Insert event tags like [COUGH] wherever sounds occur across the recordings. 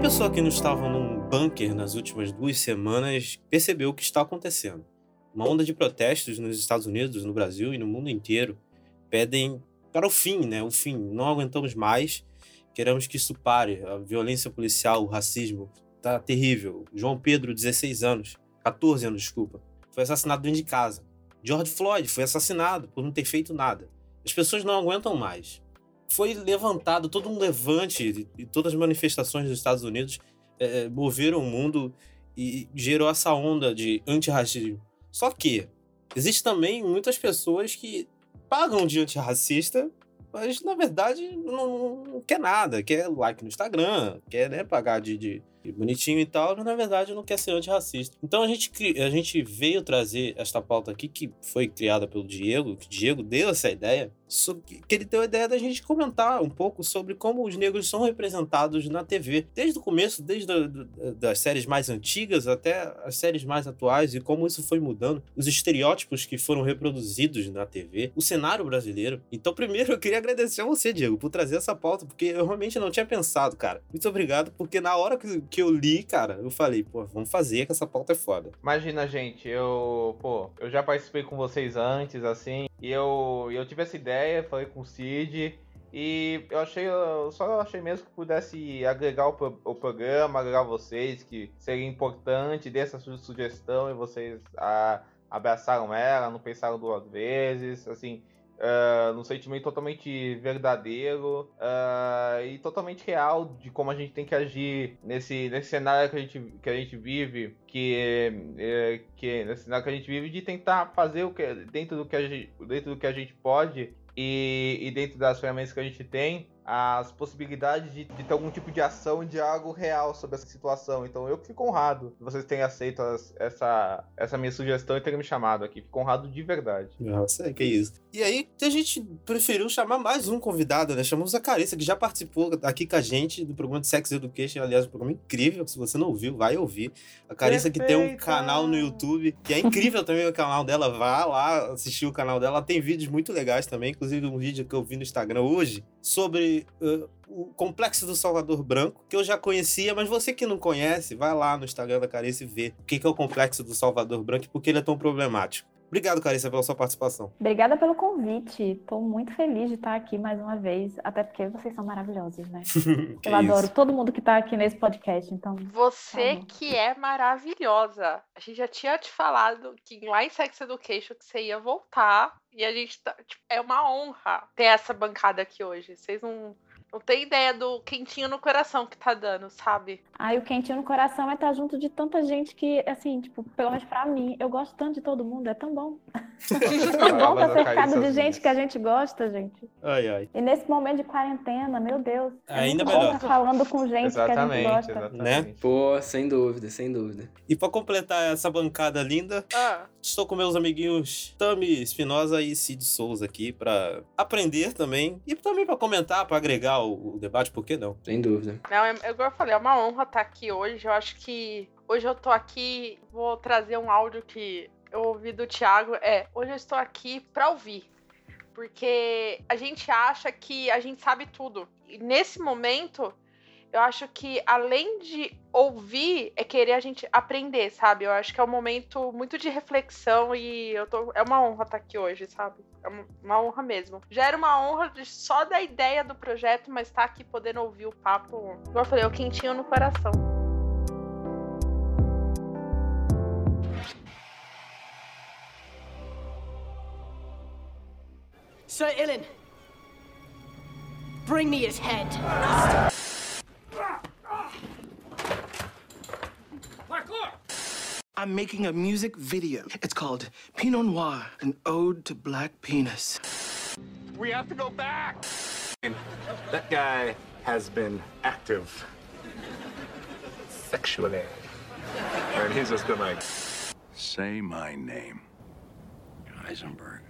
Qualquer pessoa que não estava num bunker nas últimas duas semanas percebeu o que está acontecendo. Uma onda de protestos nos Estados Unidos, no Brasil e no mundo inteiro pedem para o fim, né? O fim. Não aguentamos mais. Queremos que isso pare. A violência policial, o racismo, tá terrível. João Pedro, 16 anos, 14 anos, desculpa, foi assassinado dentro de casa. George Floyd foi assassinado por não ter feito nada. As pessoas não aguentam mais. Foi levantado todo um levante e todas as manifestações dos Estados Unidos é, moveram o mundo e gerou essa onda de antirracismo. Só que existe também muitas pessoas que pagam de antirracista, mas na verdade não, não quer nada, quer like no Instagram, quer né, pagar de, de bonitinho e tal, mas na verdade não quer ser antirracista. Então a gente, a gente veio trazer esta pauta aqui, que foi criada pelo Diego, que o Diego deu essa ideia, que ele deu a ideia da gente comentar um pouco sobre como os negros são representados na TV. Desde o começo, desde a, das séries mais antigas até as séries mais atuais e como isso foi mudando. Os estereótipos que foram reproduzidos na TV, o cenário brasileiro. Então, primeiro, eu queria agradecer a você, Diego, por trazer essa pauta, porque eu realmente não tinha pensado, cara. Muito obrigado, porque na hora que, que eu li, cara, eu falei, pô, vamos fazer que essa pauta é foda. Imagina, gente, eu, pô, eu já participei com vocês antes, assim, e eu, eu tive essa ideia, falei com o Cid. E eu achei, eu só achei mesmo que pudesse agregar o, o programa, agregar vocês, que seria importante, dessa sugestão e vocês a, abraçaram ela, não pensaram duas vezes, assim, uh, num sentimento totalmente verdadeiro uh, e totalmente real de como a gente tem que agir nesse, nesse cenário que a gente, que a gente vive, que, é, que nesse cenário que a gente vive, de tentar fazer o que dentro do que a gente, dentro do que a gente pode e, e dentro das ferramentas que a gente tem, as possibilidades de, de, ter algum tipo de ação de algo real sobre essa situação. Então eu fico honrado que vocês tenham aceito as, essa, essa minha sugestão e terem me chamado aqui. Fico honrado de verdade. Nossa, que isso. E aí a gente preferiu chamar mais um convidado, né? Chamamos a Carissa, que já participou aqui com a gente do programa de Sex Education. Aliás, um programa incrível. Se você não ouviu, vai ouvir. A Carissa que tem um canal no YouTube, que é incrível também o canal dela. Vá lá assistir o canal dela. Ela tem vídeos muito legais também, inclusive um vídeo que eu vi no Instagram hoje sobre uh, o Complexo do Salvador Branco, que eu já conhecia, mas você que não conhece, vai lá no Instagram da Carice e vê o que é o Complexo do Salvador Branco e por que ele é tão problemático. Obrigado, Carissa, pela sua participação. Obrigada pelo convite. Estou muito feliz de estar aqui mais uma vez, até porque vocês são maravilhosos, né? [LAUGHS] Eu adoro isso. todo mundo que está aqui nesse podcast, então. Você tá que é maravilhosa. A gente já tinha te falado que lá em Sex Education que você ia voltar e a gente tá, tipo, é uma honra ter essa bancada aqui hoje. Vocês não não tem ideia do quentinho no coração que tá dando, sabe? Ai, o quentinho no coração é estar tá junto de tanta gente que, assim, tipo, pelo menos pra mim, eu gosto tanto de todo mundo, é tão bom. é [LAUGHS] tão bom estar tá cercado de gente que a gente gosta, gente. Ai, ai. E nesse momento de quarentena, meu Deus. É Ainda melhor. Tá falando com gente exatamente, que a gente gosta. Exatamente. Né? Pô, sem dúvida, sem dúvida. E pra completar essa bancada linda, ah. estou com meus amiguinhos Tami Espinosa e Cid Souza aqui pra aprender também. E também pra comentar, pra agregar o, o, debate, por que não? Sem dúvida. Não, é, eu, eu falei, é uma honra estar aqui hoje. Eu acho que hoje eu tô aqui, vou trazer um áudio que eu ouvi do Thiago. É, hoje eu estou aqui para ouvir. Porque a gente acha que a gente sabe tudo. E nesse momento, eu acho que além de ouvir, é querer a gente aprender, sabe? Eu acho que é um momento muito de reflexão e eu tô. É uma honra estar aqui hoje, sabe? É uma honra mesmo. Já era uma honra só da ideia do projeto, mas estar tá aqui podendo ouvir o papo, como eu falei, o quentinho no coração. Sir Ilan, bring me his head. I'm making a music video. It's called Pinot Noir, an ode to black penis. We have to go back! That guy has been active sexually. And he's just gonna like... Say my name. Heisenberg.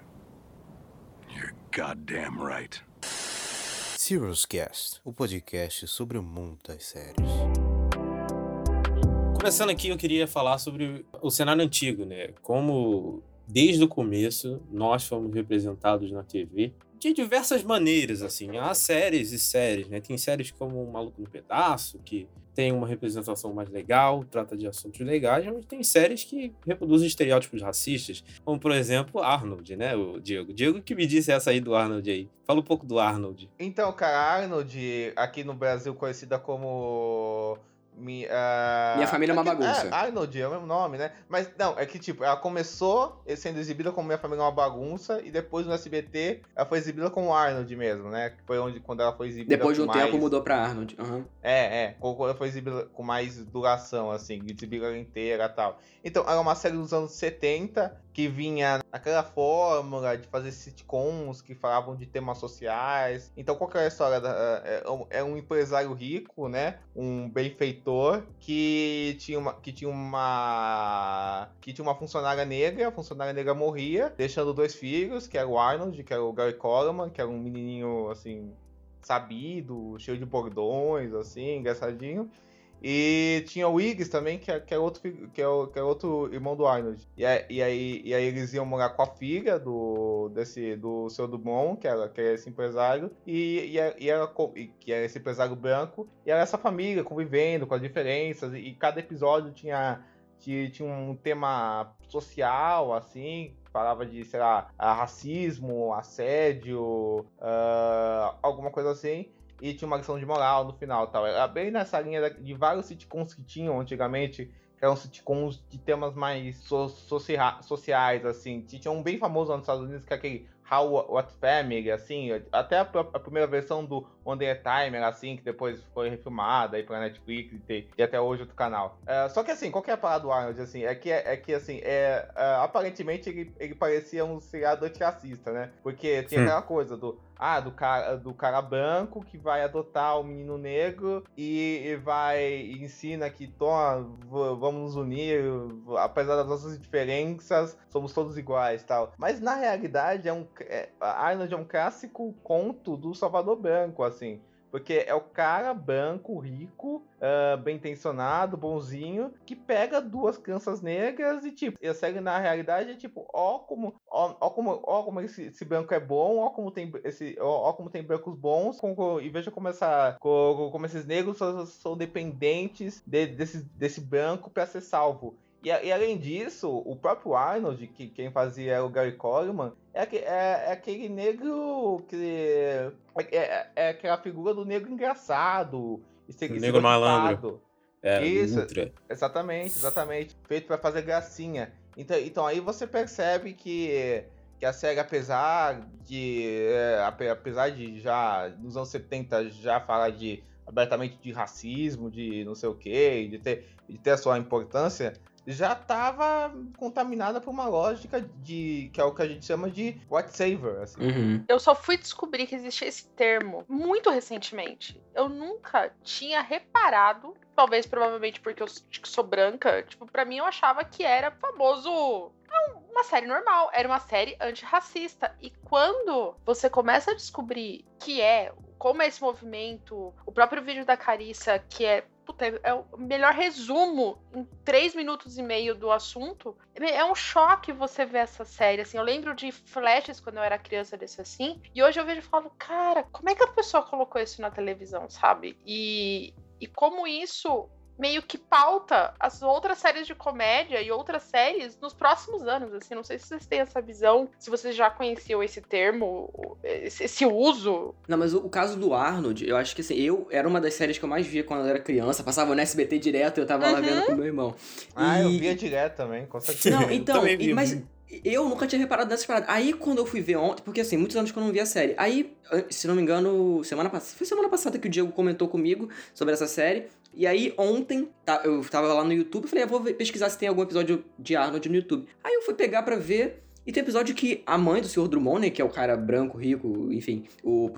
You're goddamn right. Serious Cast, o podcast sobre o mundo das séries. Começando aqui, eu queria falar sobre o cenário antigo, né? Como desde o começo, nós fomos representados na TV de diversas maneiras, assim. Há séries e séries, né? Tem séries como O Maluco no Pedaço, que tem uma representação mais legal, trata de assuntos legais, mas tem séries que reproduzem estereótipos racistas, como por exemplo Arnold, né, o Diego. Diego que me disse essa aí do Arnold aí. Fala um pouco do Arnold. Então, cara, Arnold, aqui no Brasil conhecida como mi, uh... Minha família é uma bagunça. É, Arnold é o mesmo nome, né? Mas não, é que tipo, ela começou sendo exibida como Minha Família é uma bagunça e depois no SBT ela foi exibida como Arnold mesmo, né? Que foi onde quando ela foi exibida Depois de um mais... tempo mudou pra Arnold. Uhum. É, é. Quando ela foi exibida com mais duração, assim, exibida inteira e tal. Então, era uma série dos anos 70 que vinha naquela fórmula de fazer sitcoms que falavam de temas sociais. Então, qual que era a história? É, é um empresário rico, né? Um benfeitor que tinha uma que tinha uma que tinha uma funcionária negra, a funcionária negra morria, deixando dois filhos, que era o Arnold, que era o Gary Coleman, que era um menininho assim sabido, cheio de bordões, assim, engraçadinho. E tinha o Iggs também, que é, que é, outro, que, é, que é outro irmão do Arnold. E, aí, e, aí, e eles iam morar com a filha do, desse, do seu Dumont, que era, que era esse empresário, e, e, era, e era, que era esse empresário branco, e era essa família convivendo com as diferenças, e, e cada episódio tinha, tinha, tinha um tema social, assim, falava de, sei lá, racismo, assédio, uh, alguma coisa assim e tinha uma lição de moral no final tal. Era bem nessa linha de vários sitcoms que tinham antigamente, que eram sitcoms de temas mais so sociais, assim. Tinha um bem famoso nos Estados Unidos, que é aquele How What Family, assim, até a, a primeira versão do On The Timer, assim, que depois foi refilmada aí pra Netflix e, tem, e até hoje outro canal. É, só que assim, qual que é a parada do Arnold, assim, é que, é, que assim, é, é, aparentemente ele, ele parecia um seriado antirracista, né? Porque tinha hum. aquela coisa do ah, do cara, do cara branco que vai adotar o menino negro e, e vai ensina que toma, vamos nos unir, apesar das nossas diferenças, somos todos iguais, tal. Mas na realidade é um é, Arnold é um clássico conto do Salvador Branco, assim. Porque é o cara branco, rico, uh, bem intencionado, bonzinho, que pega duas crianças negras e, tipo, a série na realidade é tipo, ó como, ó, ó como, ó como esse, esse, branco é bom, ó como tem esse, ó, ó como tem brancos bons, com, e veja como essa, como, como esses negros são, são dependentes de, desse, desse branco para ser salvo. E, e, além disso, o próprio Arnold, que quem fazia era o Gary Coleman, é, é, é aquele negro que. É, é, é, aquela figura do negro engraçado. Esse, negro malandro. É, Isso, ultra. exatamente, exatamente. Feito para fazer gracinha. Então, então aí você percebe que, que a série, apesar de. É, apesar de já nos anos 70 já falar de abertamente de racismo, de não sei o que, de ter, de ter a sua importância, já estava contaminada por uma lógica de que é o que a gente chama de white saver. Assim. Uhum. Eu só fui descobrir que existia esse termo muito recentemente. Eu nunca tinha reparado, talvez provavelmente porque eu sou branca, tipo, para mim eu achava que era famoso é uma série normal, era uma série antirracista. E quando você começa a descobrir que é, como é esse movimento, o próprio vídeo da Carissa, que é puta, é o melhor resumo em três minutos e meio do assunto. É um choque você ver essa série, assim. Eu lembro de flashes quando eu era criança desse assim. E hoje eu vejo e falo, cara, como é que a pessoa colocou isso na televisão, sabe? E, e como isso meio que pauta as outras séries de comédia e outras séries nos próximos anos, assim, não sei se vocês têm essa visão, se vocês já conheciam esse termo, esse, uso. Não, mas o, o, caso do Arnold, eu acho que assim, eu era uma das séries que eu mais via quando eu era criança, passava no SBT direto e eu tava uhum. lá vendo com meu irmão. Ah, e... eu via direto também, com certeza. Não, [LAUGHS] então, mas eu nunca tinha reparado nessas paradas. Aí, quando eu fui ver ontem, porque assim, muitos anos que eu não via a série. Aí, se não me engano, semana passada. Foi semana passada que o Diego comentou comigo sobre essa série. E aí, ontem, tá, eu tava lá no YouTube, falei, ah, vou pesquisar se tem algum episódio de Arnold no YouTube. Aí eu fui pegar pra ver. E tem episódio que a mãe do Sr. Drummond, né, que é o cara branco, rico, enfim, o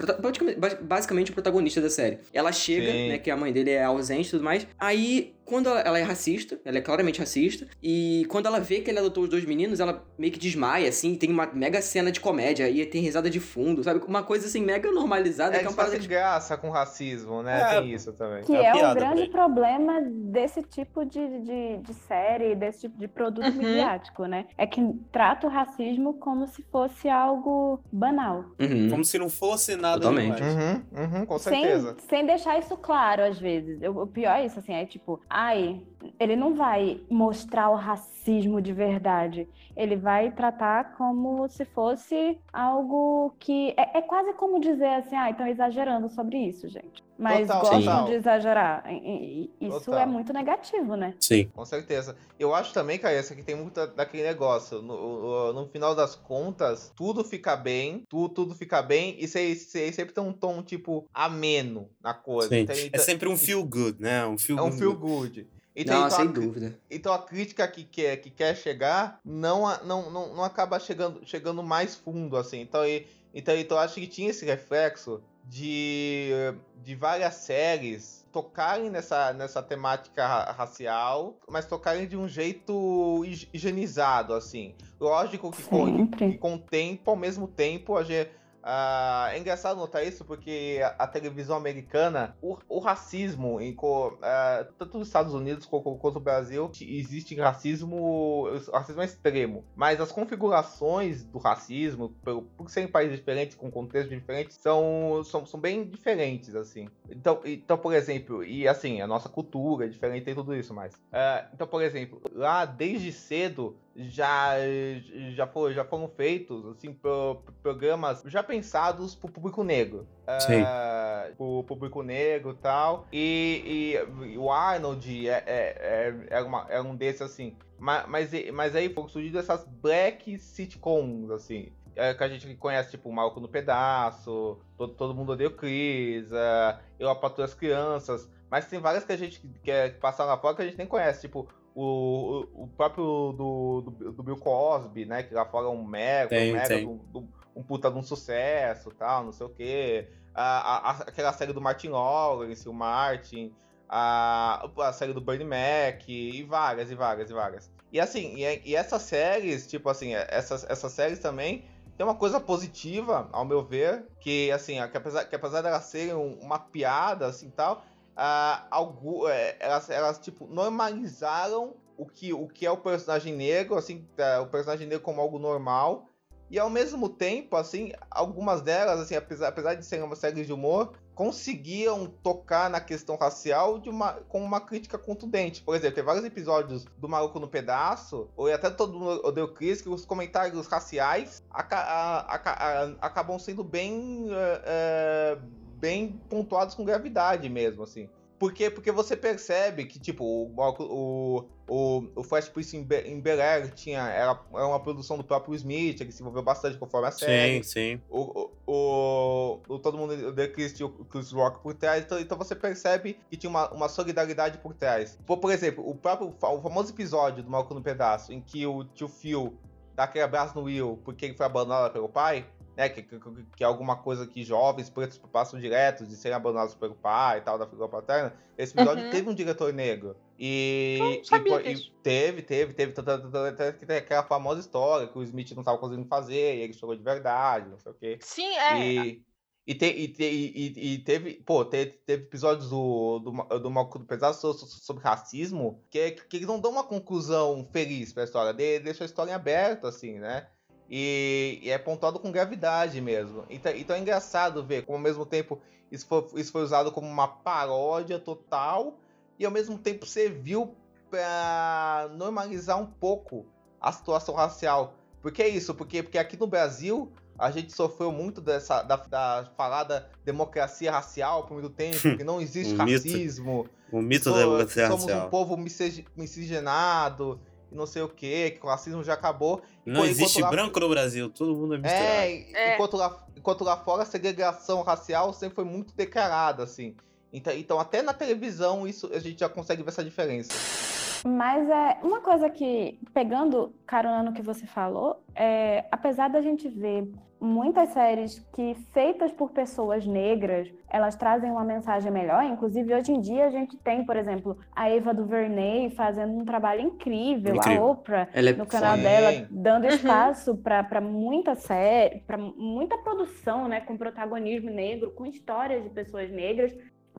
basicamente o protagonista da série. Ela chega, Sim. né, que a mãe dele é ausente e tudo mais. Aí quando ela, ela, é racista, ela é claramente racista, e quando ela vê que ele adotou os dois meninos, ela meio que desmaia, assim, tem uma mega cena de comédia, e tem risada de fundo, sabe? Uma coisa, assim, mega normalizada. É, que é uma parada de graça com racismo, né? É, tem isso também. Que é, é um grande problema desse tipo de, de, de, série, desse tipo de produto uhum. midiático, né? É que trata o racismo como se fosse algo banal. Uhum. Como se não fosse nada Totalmente. Uhum, uhum, com certeza. Sem, sem deixar isso claro, às vezes. O pior é isso, assim, é tipo, ai, ele não vai mostrar o racismo de verdade. Ele vai tratar como se fosse algo que. É, é quase como dizer assim, ah, estão exagerando sobre isso, gente. Mas total, gostam total. de exagerar. Isso total. é muito negativo, né? Sim. Com certeza. Eu acho também, Caessa, que tem muito daquele negócio. No, no, final das contas, tudo fica bem, tudo, tudo fica bem, e você, sempre tem um tom, tipo, ameno na coisa. Sim. Então, é sempre um feel good, né? Um feel é um feel good. Então, não, então sem a, dúvida. Então a crítica que quer, que quer chegar não, não, não, não acaba chegando, chegando mais fundo, assim. Então, e, então, então acho que tinha esse reflexo de, de várias séries tocarem nessa, nessa temática racial, mas tocarem de um jeito higienizado, assim. Lógico que com, que com o tempo, ao mesmo tempo, a gente Uh, é engraçado notar isso porque a, a televisão americana, o, o racismo, em, uh, tanto nos Estados Unidos quanto, quanto no Brasil, existe racismo, racismo extremo. Mas as configurações do racismo, por, por serem países diferentes, com contextos diferentes, são, são, são bem diferentes, assim. Então, então, por exemplo, e assim, a nossa cultura é diferente e tudo isso, mas. Uh, então, por exemplo, lá desde cedo já já, foi, já foram feitos assim pro, programas já pensados para o público negro. Sim. Uh, pro público negro tal. E, e o Arnold é, é, é, é, uma, é um desses assim. Mas, mas, mas aí foram surgindo essas black sitcoms assim. É, que a gente conhece, tipo, Malco no Pedaço, Todo, todo Mundo Odeia o Chris, uh, Eu Apato as Crianças, mas tem várias que a gente que, que passaram lá fora que a gente nem conhece, tipo, o, o próprio do, do, do, Bill Cosby, né? Que lá fora é um mega, tem, um, mega tem. Um, um, puta de um sucesso tal, não sei o quê. A, a, aquela série do Martin Lawrence, o Martin, a, a série do Bernie Mac, e várias, e várias, e várias. E assim, e, e essas séries, tipo assim, essas, essas séries também tem uma coisa positiva, ao meu ver, que assim, que apesar, que apesar delas serem uma piada, assim tal, uh, algo, é, elas, elas, tipo, normalizaram o que, o que é o personagem negro, assim, uh, o personagem negro como algo normal. E ao mesmo tempo, assim, algumas delas, assim, apesar, apesar de serem uma série de humor, conseguiam tocar na questão racial de uma, com uma crítica contundente. Por exemplo, tem vários episódios do Maluco no Pedaço, ou até todo mundo odeia o Chris, que os comentários raciais a, a, a, acabam sendo bem. Uh, uh, bem pontuados com gravidade mesmo, assim. Porque, porque você percebe que, tipo, o, o, o, o Flash Prince em, Be em Bel Air tinha, era, era uma produção do próprio Smith, que se envolveu bastante conforme a série. Sim, sim. O, o, o, todo mundo de Chris tinha o Chris Rock por trás, então, então você percebe que tinha uma, uma solidariedade por trás. Por, por exemplo, o próprio o famoso episódio do Malco no Pedaço, em que o tio Phil dá aquele abraço no Will porque ele foi abandonado pelo pai, né, que, que, que, é alguma coisa que jovens pretos passam direto de serem abandonados pelo pai e tal, da figura paterna. Esse episódio uhum. teve um diretor negro. E, e, e teve, teve, teve, tem aquela famosa história que o Smith não estava conseguindo fazer, e ele chegou de verdade, não sei o quê. Sim, é. E, e, te, e, te, e, e, teve, pô, teve, teve episódios do, do, do Malco do Pesado sobre, sobre racismo que, que eles não dão uma conclusão feliz pra história, de, deixa a história em aberto, assim, né? E, e, é pontuado com gravidade mesmo. Então, então é engraçado ver como ao mesmo tempo isso foi, isso foi usado como uma paródia total e ao mesmo tempo serviu para normalizar um pouco a situação racial. Por que isso? Porque, porque aqui no Brasil a gente sofreu muito dessa da, da falada democracia racial por muito tempo, [LAUGHS] que não existe um racismo. Mito, o mito da democracia somos racial. Somos um povo miscigenado e não sei o que, que o racismo já acabou. Não existe lá... branco no Brasil, todo mundo é misturado. É, é. Enquanto, lá, enquanto lá fora a segregação racial sempre foi muito declarada, assim. Então, então até na televisão isso a gente já consegue ver essa diferença. Mas é uma coisa que, pegando carona no que você falou, é, apesar da gente ver muitas séries que, feitas por pessoas negras, elas trazem uma mensagem melhor. Inclusive, hoje em dia, a gente tem, por exemplo, a Eva DuVernay fazendo um trabalho incrível, Incrível. a Oprah Ela é- no canal Sim. dela, dando Uhum. espaço para muita série, para muita produção, né, com protagonismo negro, com histórias de pessoas negras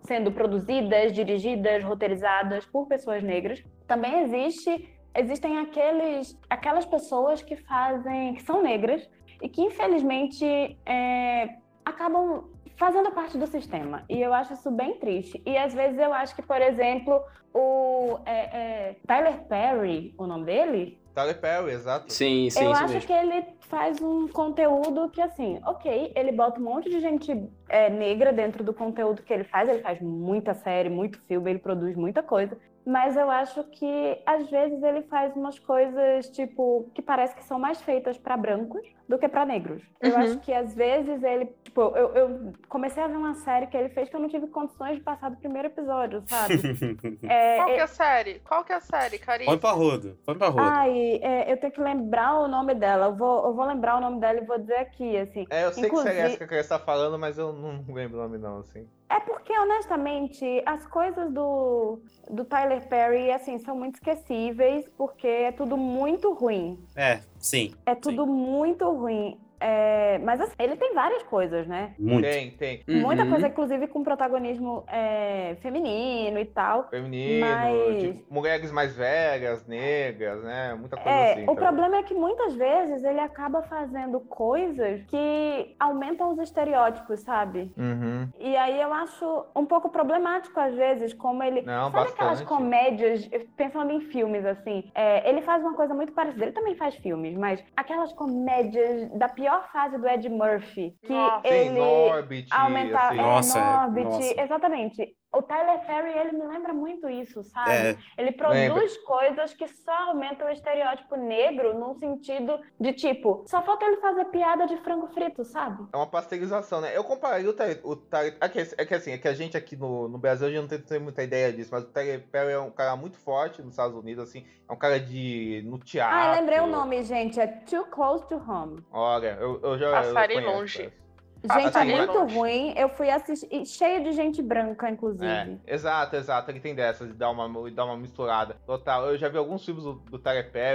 sendo produzidas, dirigidas, roteirizadas por pessoas negras. Também existe existem aqueles aquelas pessoas que fazem que são negras e que infelizmente é, acabam fazendo parte do sistema e eu acho isso bem triste e às vezes eu acho que por exemplo o é, é, Tyler Perry o nome dele Tyler Perry, exato. Sim, sim, eu isso acho mesmo. que ele faz um conteúdo que, assim, ok, ele bota um monte de gente é, negra dentro do conteúdo que ele faz. Ele faz muita série, muito filme, ele produz muita coisa. Mas eu acho que, às vezes, ele faz umas coisas, tipo, que parece que são mais feitas para brancos do que para negros. Eu Uhum. acho que, às vezes, ele. Tipo, eu, eu comecei a ver uma série que ele fez que eu não tive condições de passar do primeiro episódio, sabe? [LAUGHS] É, Qual que é- a série? Qual que é a série, Carice? Põe pra rodo, põe pra rodo. Ai, é, eu tenho que lembrar o nome dela. Eu vou, eu vou lembrar o nome dela e vou dizer aqui, assim. É, eu sei que Inclusive- série é essa que a Carice tá falando, mas eu não lembro o nome não, assim. É porque, honestamente, as coisas do, do Tyler Perry, assim, são muito esquecíveis, porque é tudo muito ruim. É, sim. É tudo muito ruim. É, mas assim, ele tem várias coisas, né? Muito. Tem, tem. Muita Uhum. coisa, inclusive, com protagonismo é, feminino e tal. Feminino, Mas- tipo, mulheres mais velhas, negras, né? Muita coisa É, assim. o também. problema é que muitas vezes ele acaba fazendo coisas que aumentam os estereótipos, sabe? Uhum. E aí eu acho um pouco problemático, às vezes, como ele. Não, Sabe aquelas bastante. comédias, pensando em filmes, assim? é, ele faz uma coisa muito parecida. Ele também faz filmes, mas aquelas comédias da pior fase do Ed Murphy, que Nossa. Ele Norbit, aumentar. assim. Nossa, é, Norbit, nossa. exatamente. O Tyler Perry, ele me lembra muito isso, sabe? É. Ele produz coisas que só aumentam o estereótipo negro num sentido de tipo, só falta ele fazer piada de frango frito, sabe? É uma pasteurização, né? Eu compararia o Tyler... O Tyler é, que, é que assim, é que a gente aqui no, no Brasil a gente não tem, tem muita ideia disso, mas o Tyler Perry é um cara muito forte nos Estados Unidos, assim. É um cara de... no teatro. Ah, eu lembrei o nome, gente. É Too Close to Home. Olha, eu, eu já eu Passarei conheço, longe. Essa. Gente, assim, é muito ruim. Eu fui assistir. e Cheio de gente branca, inclusive. É, exato, exato. Ele tem dessas de dar uma, de dar uma misturada. Total. Eu já vi alguns filmes do, do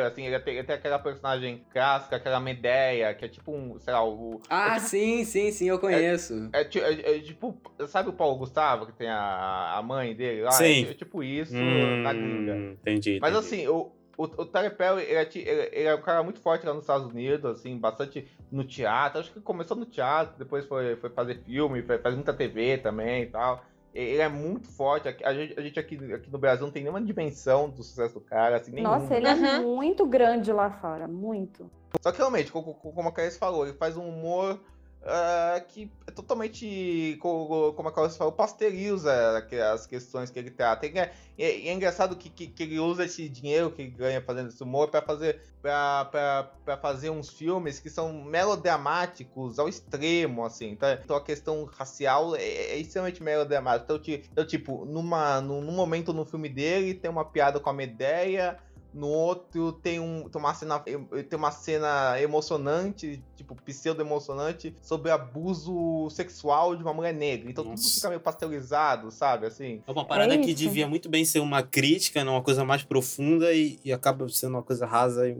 assim, ele tem, ele tem aquela personagem clássica, aquela Medeia, que é tipo um, sei lá, o. Ah, é tipo, sim, sim, sim, eu conheço. é, é- é tipo, sabe o Paulo Gustavo, que tem a, a mãe dele lá? Sim. É, tipo isso Hum, na gringa. entendi. Mas entendi. assim, o, o, o Tyler Perry, ele é, ele- ele é um cara muito forte lá nos Estados Unidos, assim, bastante no teatro. Acho que começou no teatro, depois foi, foi fazer filme, foi, faz muita TV também e tal. Ele é muito forte. A gente, a gente aqui, aqui no Brasil não tem nenhuma dimensão do sucesso do cara, assim, nenhuma. Nossa, ele é Uhum. muito grande lá fora. Muito. Só que realmente, co- co- como a Clarice falou, ele faz um humor ah, que é totalmente, co- como a Clarice falou, pasteuriza que- as questões que ele trata. É, e é- é engraçado que, que, que ele usa esse dinheiro que ele ganha fazendo esse humor para fazer, pra, fazer uns filmes que são melodramáticos ao extremo, assim. Tá? Então a questão racial é, é extremamente melodramática. Então, então, tipo, numa, num, num momento no filme dele tem uma piada com a Medeia, no outro tem, um, tem, uma cena, tem uma cena emocionante, tipo, pseudo-emocionante, sobre abuso sexual de uma mulher negra. Então tudo Nossa. fica meio pasteurizado, sabe? Assim. É uma parada que isso. devia muito bem ser uma crítica, né, uma coisa mais profunda e, e acaba sendo uma coisa rasa e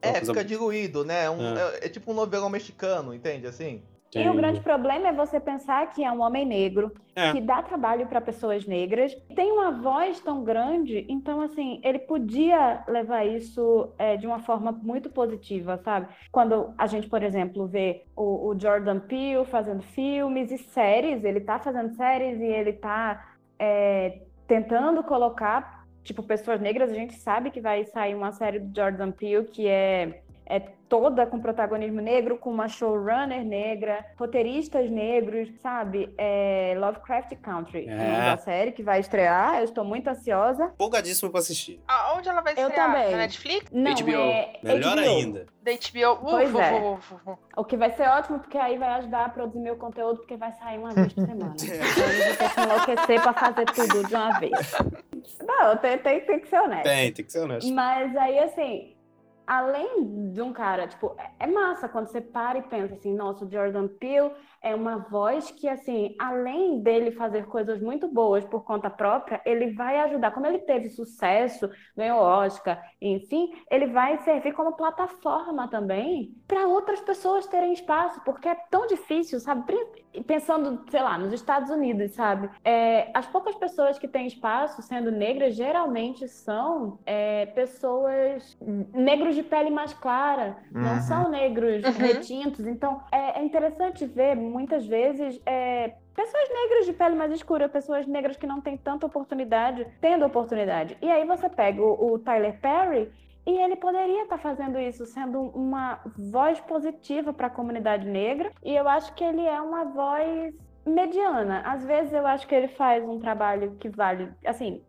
É, coisa... fica diluído, né? Um- É. é. é tipo um novelão mexicano, entende? Assim. E o grande problema é você pensar que é um homem negro, É. que dá trabalho para pessoas negras, tem uma voz tão grande, então, assim, ele podia levar isso é, de uma forma muito positiva, sabe? Quando a gente, por exemplo, vê o, o Jordan Peele fazendo filmes e séries, ele tá fazendo séries e ele tá é, tentando colocar, tipo, pessoas negras, a gente sabe que vai sair uma série do Jordan Peele que é é toda com protagonismo negro, com uma showrunner negra, roteiristas negros, sabe? É Lovecraft Country, é. é uma série que vai estrear. Eu estou muito ansiosa. Empolgadíssimo pra assistir. Aonde ela vai estrear? Eu também. Na Netflix? Não, HBO. É Melhor HBO. ainda. Da HBO. Uh, Pois uh, é. uh. O que vai ser ótimo, porque aí vai ajudar a produzir meu conteúdo, porque vai sair uma vez por semana. [LAUGHS] Então eu vou ter que enlouquecer pra fazer tudo de uma vez. Não, tem, tem, tem que ser honesto. Tem, tem que ser honesto. Mas aí, assim, além de um cara, tipo, é- é massa quando você para e pensa assim, nossa, o Jordan Peele é uma voz que, assim, além dele fazer coisas muito boas por conta própria, ele vai ajudar. Como ele teve sucesso, ganhou Oscar, enfim, ele vai servir como plataforma também para outras pessoas terem espaço, porque é tão difícil, sabe? Pensando, sei lá, nos Estados Unidos, sabe? É, as poucas pessoas que têm espaço sendo negras geralmente são é, pessoas negros de pele mais clara, não Uhum. são negros Uhum. retintos. Então é, é interessante ver muitas vezes é, pessoas negras de pele mais escura, pessoas negras que não têm tanta oportunidade, tendo oportunidade. E aí você pega o, o Tyler Perry. E ele poderia estar fazendo isso, sendo uma voz positiva para a comunidade negra. E eu acho que ele é uma voz mediana. Às vezes eu acho que ele faz um trabalho que vale, assim,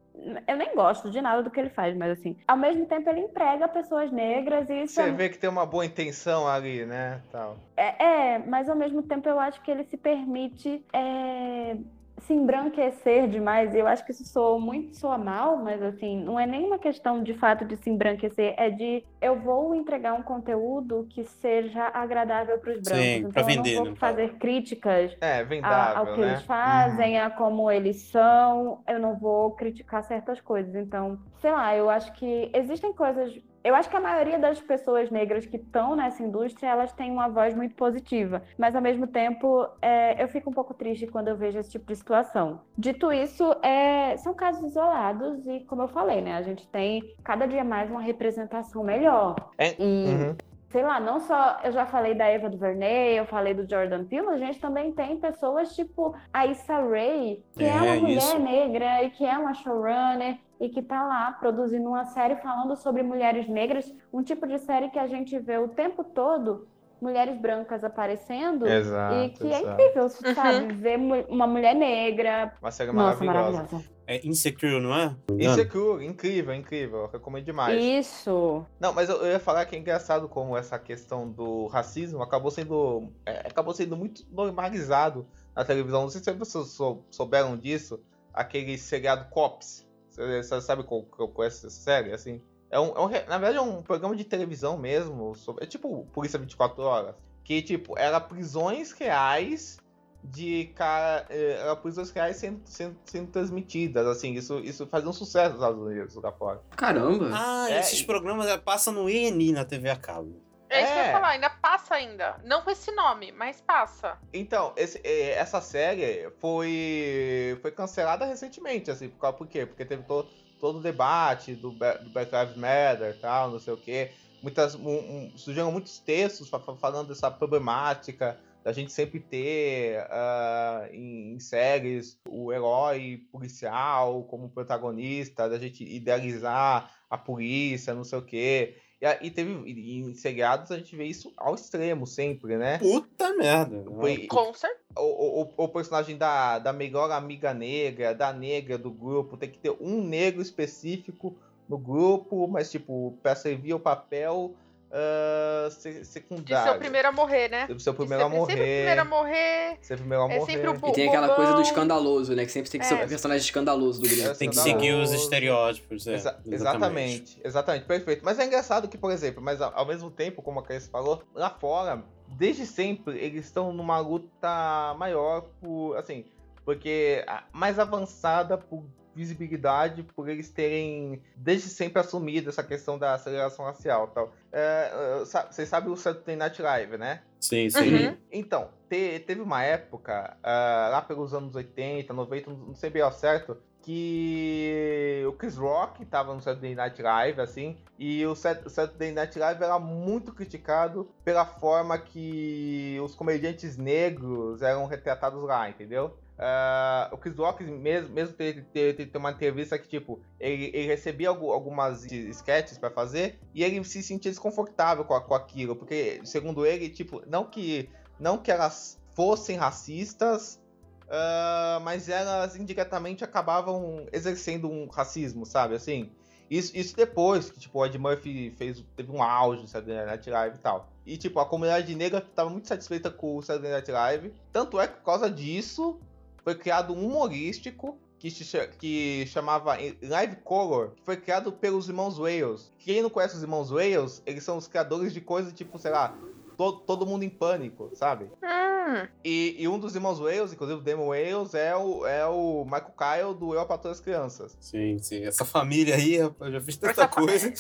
eu nem gosto de nada do que ele faz, mas assim, ao mesmo tempo ele emprega pessoas negras e isso Você é, vê que tem uma boa intenção ali, né? Tal. é, é, mas ao mesmo tempo eu acho que ele se permite é, se embranquecer demais. E eu acho que isso soa muito soa mal, mas assim, não é nenhuma questão de fato de se embranquecer, é de eu vou entregar um conteúdo que seja agradável para os brancos. Sim, então pra eu vender, não no vou fazer críticas É, a- vendável, ao que né? eles fazem, a como eles são, eu não vou criticar certas coisas. Então, sei lá, eu acho que existem coisas. Eu acho que a maioria das pessoas negras que estão nessa indústria, elas têm uma voz muito positiva. Mas, ao mesmo tempo, é, eu fico um pouco triste quando eu vejo esse tipo de situação. Dito isso, é, são casos isolados e, como eu falei, né? A gente tem cada dia mais uma representação melhor. É, E uhum. sei lá, não só eu já falei da Eva DuVernay, eu falei do Jordan Peele, a gente também tem pessoas tipo a Issa Rae, que é, É, uma mulher isso. negra e que é uma showrunner e que tá lá produzindo uma série falando sobre mulheres negras, um tipo de série que a gente vê o tempo todo mulheres brancas aparecendo Exato, e que é exato. incrível, sabe? Ver mu- uma mulher negra. Uma série Nossa, maravilhosa. maravilhosa. É Insecure, não é? Insecure, incrível, incrível. Eu recomendo demais. Isso. Não, mas eu, eu ia falar que é engraçado como essa questão do racismo acabou sendo, é, acabou sendo muito normalizado na televisão. Não sei se vocês sou- souberam disso. Aquele seriado Cops. Você você sabe qual, qual, qual é essa série? Assim, é um, é um na verdade é um programa de televisão mesmo. Sobre, é tipo Polícia 24 Horas. Que, tipo, era prisões reais de cara. eh, Era prisões reais sendo, sendo, sendo transmitidas. Assim, isso, isso fazia um sucesso nos Estados Unidos, lá fora. Caramba. Ah, É, esses e- programas é, passam no ENI na TV a cabo. É isso que eu ia É. falar, ainda passa ainda. Não com esse nome, mas passa. Então, esse- eh, essa série foi, foi cancelada recentemente, assim, por, por quê? Porque teve to- todo o debate do, do Black Lives Matter e tal, não sei o quê. Muitas, um- um- surgiram muitos textos fa- fa- falando dessa problemática da gente sempre ter ah, em, em séries o herói policial como protagonista, da gente idealizar a polícia, não sei o quê. E, e teve e em seriados a gente vê isso ao extremo sempre, né? Puta merda. Foi- Com certeza. o, o, o personagem da, da melhor amiga negra, da negra do grupo, tem que ter um negro específico no grupo, mas tipo, pra servir o papel ah, se- De secundário. ser o primeiro a morrer, né? De ser o De primeiro a ser- Sempre o morrer. primeiro a morrer. Ser o primeiro a É morrer. sempre o E tem aquela coisa do escandaloso, né? Que sempre tem que ser É. o personagem escandaloso do grupo. É, Tem que seguir os estereótipos. É, Exa- exatamente, exatamente, perfeito. Mas é engraçado que, por exemplo, mas ao mesmo tempo, como a Cris falou, lá fora, desde sempre, eles estão numa luta maior por, assim, porque a- mais avançada por visibilidade, por eles terem desde sempre assumido essa questão da aceleração racial e tal. É, é, Vocês sabem o Saturday Night Live, né? Sim, sim. Uhum. Então, te- teve uma época, ah, lá pelos anos 80, 90, não não sei bem ao certo, que o Chris Rock tava no Saturday Night Live, assim, e o Saturday Night Live era muito criticado pela forma que os comediantes negros eram retratados lá, entendeu? Uh, o Chris Rock mesmo, mesmo ter, ter, ter, uma entrevista que, tipo, ele, ele recebia algumas sketches para fazer e ele se sentia desconfortável com, com aquilo, porque, segundo ele, tipo, não que, não que elas fossem racistas, uh, mas elas indiretamente acabavam exercendo um racismo, sabe, assim? Isso, isso depois que, tipo, o Ed Murphy fez, teve um auge no Saturday Night Live e tal. E, tipo, a comunidade negra estava muito satisfeita com o Saturday Night Live. Tanto é que, por causa disso, foi criado um humorístico que, se, que chamava Live Color, que foi criado pelos irmãos Wales. Quem não conhece os irmãos Wales, eles são os criadores de coisas tipo, sei lá, to, todo mundo em pânico, sabe? Hum. E, e, um dos irmãos Wales, inclusive o Damon Wales, é o, é o Michael Kyle do Eu para Todas as Crianças. Sim, sim. Essa família aí, eu já fiz tanta coisa.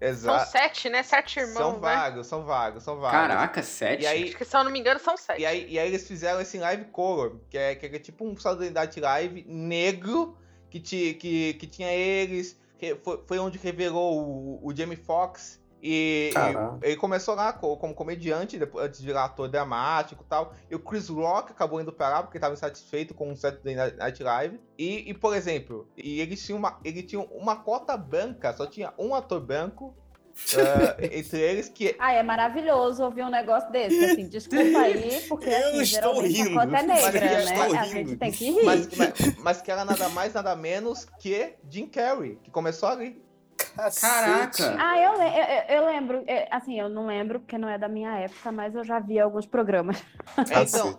Exato. São sete, né? Sete irmãos. São né? vagos, são vagos, são vagos. Caraca, sete? E aí, Acho que, se eu não me engano, são sete. E aí, e aí eles fizeram esse live color, que é, que é tipo um Saturday Night Live negro, que, ti, que, que tinha eles, que foi, foi onde revelou o, o Jamie Foxx e, e, ele começou lá como comediante, depois, antes de virar ator dramático e tal. E o Chris Rock acabou indo pra lá porque estava insatisfeito com o Saturday Night Live. E, e, por exemplo, e ele tinha, uma, ele tinha uma cota branca, só tinha um ator branco. [LAUGHS] uh, entre eles que. Ah, é maravilhoso ouvir um negócio desse. Assim, desculpa aí, porque assim, Eu geralmente rindo. a é negra, Mas né? estou A rindo. gente tem que rir. Mas, mas, mas que era nada mais, nada menos que Jim Carrey, que começou ali. Caraca! Ah, eu, eu, eu- lembro, é, assim, eu não lembro porque não é da minha época, mas eu já vi alguns programas. É, então,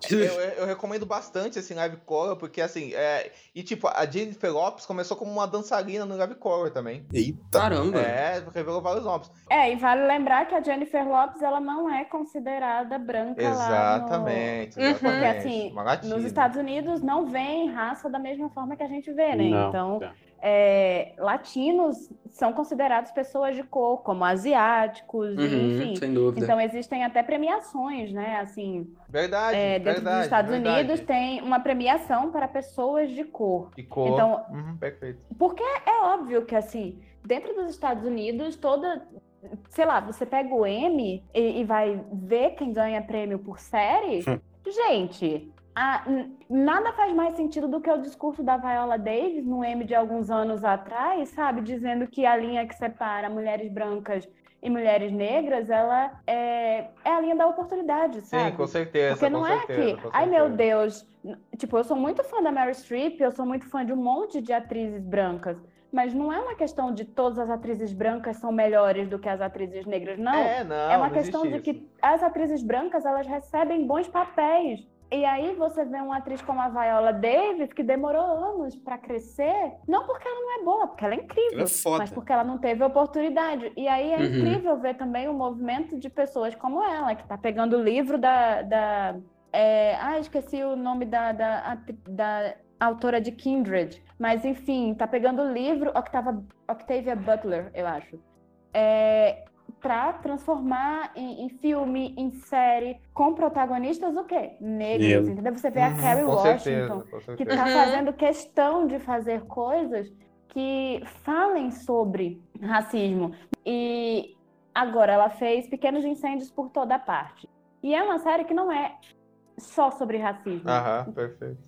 eu, recomendo bastante esse live color, porque assim, é, e tipo, a Jennifer Lopes começou como uma dançarina no live color também. Eita. Caramba! É, revelou vários nomes. É, e vale lembrar que a Jennifer Lopes, ela não é considerada branca lá Exatamente, Uhum. exatamente. Porque assim, no... nos Estados Unidos não vem raça da mesma forma que a gente vê, né? Não, então, não. É, latinos são considerados pessoas de cor, como asiáticos, Uhum, enfim. sem dúvida. Então existem até premiações, né? Assim, Verdade, é, dentro verdade, dos Estados verdade. Unidos tem uma premiação para pessoas de cor. De cor. Então- Uhum, perfeito. Porque é óbvio que, assim, dentro dos Estados Unidos, toda. Sei lá, você pega o M e, e vai ver quem ganha prêmio por série. Gente, nada faz mais sentido do que o discurso da Viola Davis no M de alguns anos atrás, sabe? Dizendo que a linha que separa mulheres brancas e mulheres negras, ela é, é a linha da oportunidade, sabe? Sim, com certeza. Porque com não é certeza, que, com ai meu. Deus, tipo, eu sou muito fã da Meryl Streep, eu sou muito fã de um monte de atrizes brancas, mas não é uma questão de todas as atrizes brancas são melhores do que as atrizes negras, não. É, não, É uma não questão de que as atrizes brancas, elas recebem bons papéis. E aí você vê uma atriz como a Viola Davis, que demorou anos pra crescer, não porque ela não é boa, porque ela é incrível, Ela é mas porque ela não teve oportunidade. E aí é Uhum. incrível ver também o movimento de pessoas como ela, que tá pegando o livro da... da é, ah, esqueci o nome da, da, da autora de Kindred. Mas, enfim, tá pegando o livro Octava, Octavia Butler, eu acho. É, para transformar em, em filme, em série, com protagonistas o quê? Negros, Negro. entendeu? Você vê a Uhum, Carrie Washington, certeza, que certeza. tá Uhum. fazendo questão de fazer coisas que falem sobre racismo. E agora ela fez Pequenos Incêndios por toda parte. E é uma série que não é só sobre racismo. Aham, perfeito.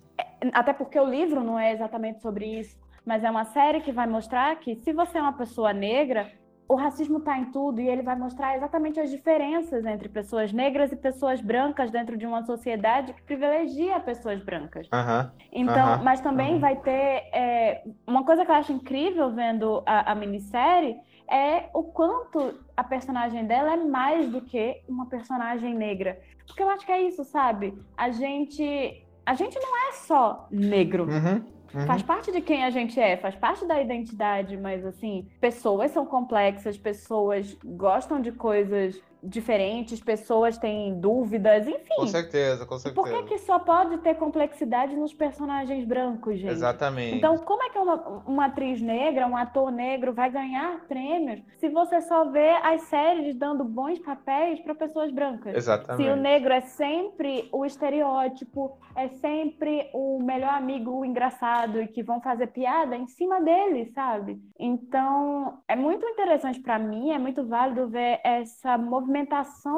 Até porque o livro não é exatamente sobre isso. Mas é uma série que vai mostrar que se você é uma pessoa negra, o racismo está em tudo e ele vai mostrar exatamente as diferenças entre pessoas negras e pessoas brancas dentro de uma sociedade que privilegia pessoas brancas. Aham. Então, Aham, mas também aham. vai ter é, uma coisa que eu acho incrível vendo a, a minissérie é o quanto a personagem dela é mais do que uma personagem negra. Porque eu acho que é isso, sabe? A gente a gente não é só negro. Uhum, uhum. Faz parte de quem a gente é, faz parte da identidade, mas assim, pessoas são complexas, pessoas gostam de coisas diferentes, pessoas têm dúvidas, enfim. Com certeza, com E certeza. Por que, que só pode ter complexidade nos personagens brancos, gente? Exatamente. Então, como é que uma, uma atriz negra, um ator negro vai ganhar prêmios se você só vê as séries dando bons papéis para pessoas brancas? Exatamente. Se o negro é sempre o estereótipo, é sempre o melhor amigo engraçado e que vão fazer piada em cima dele, sabe? Então, é muito interessante para mim, é muito válido ver essa movimentação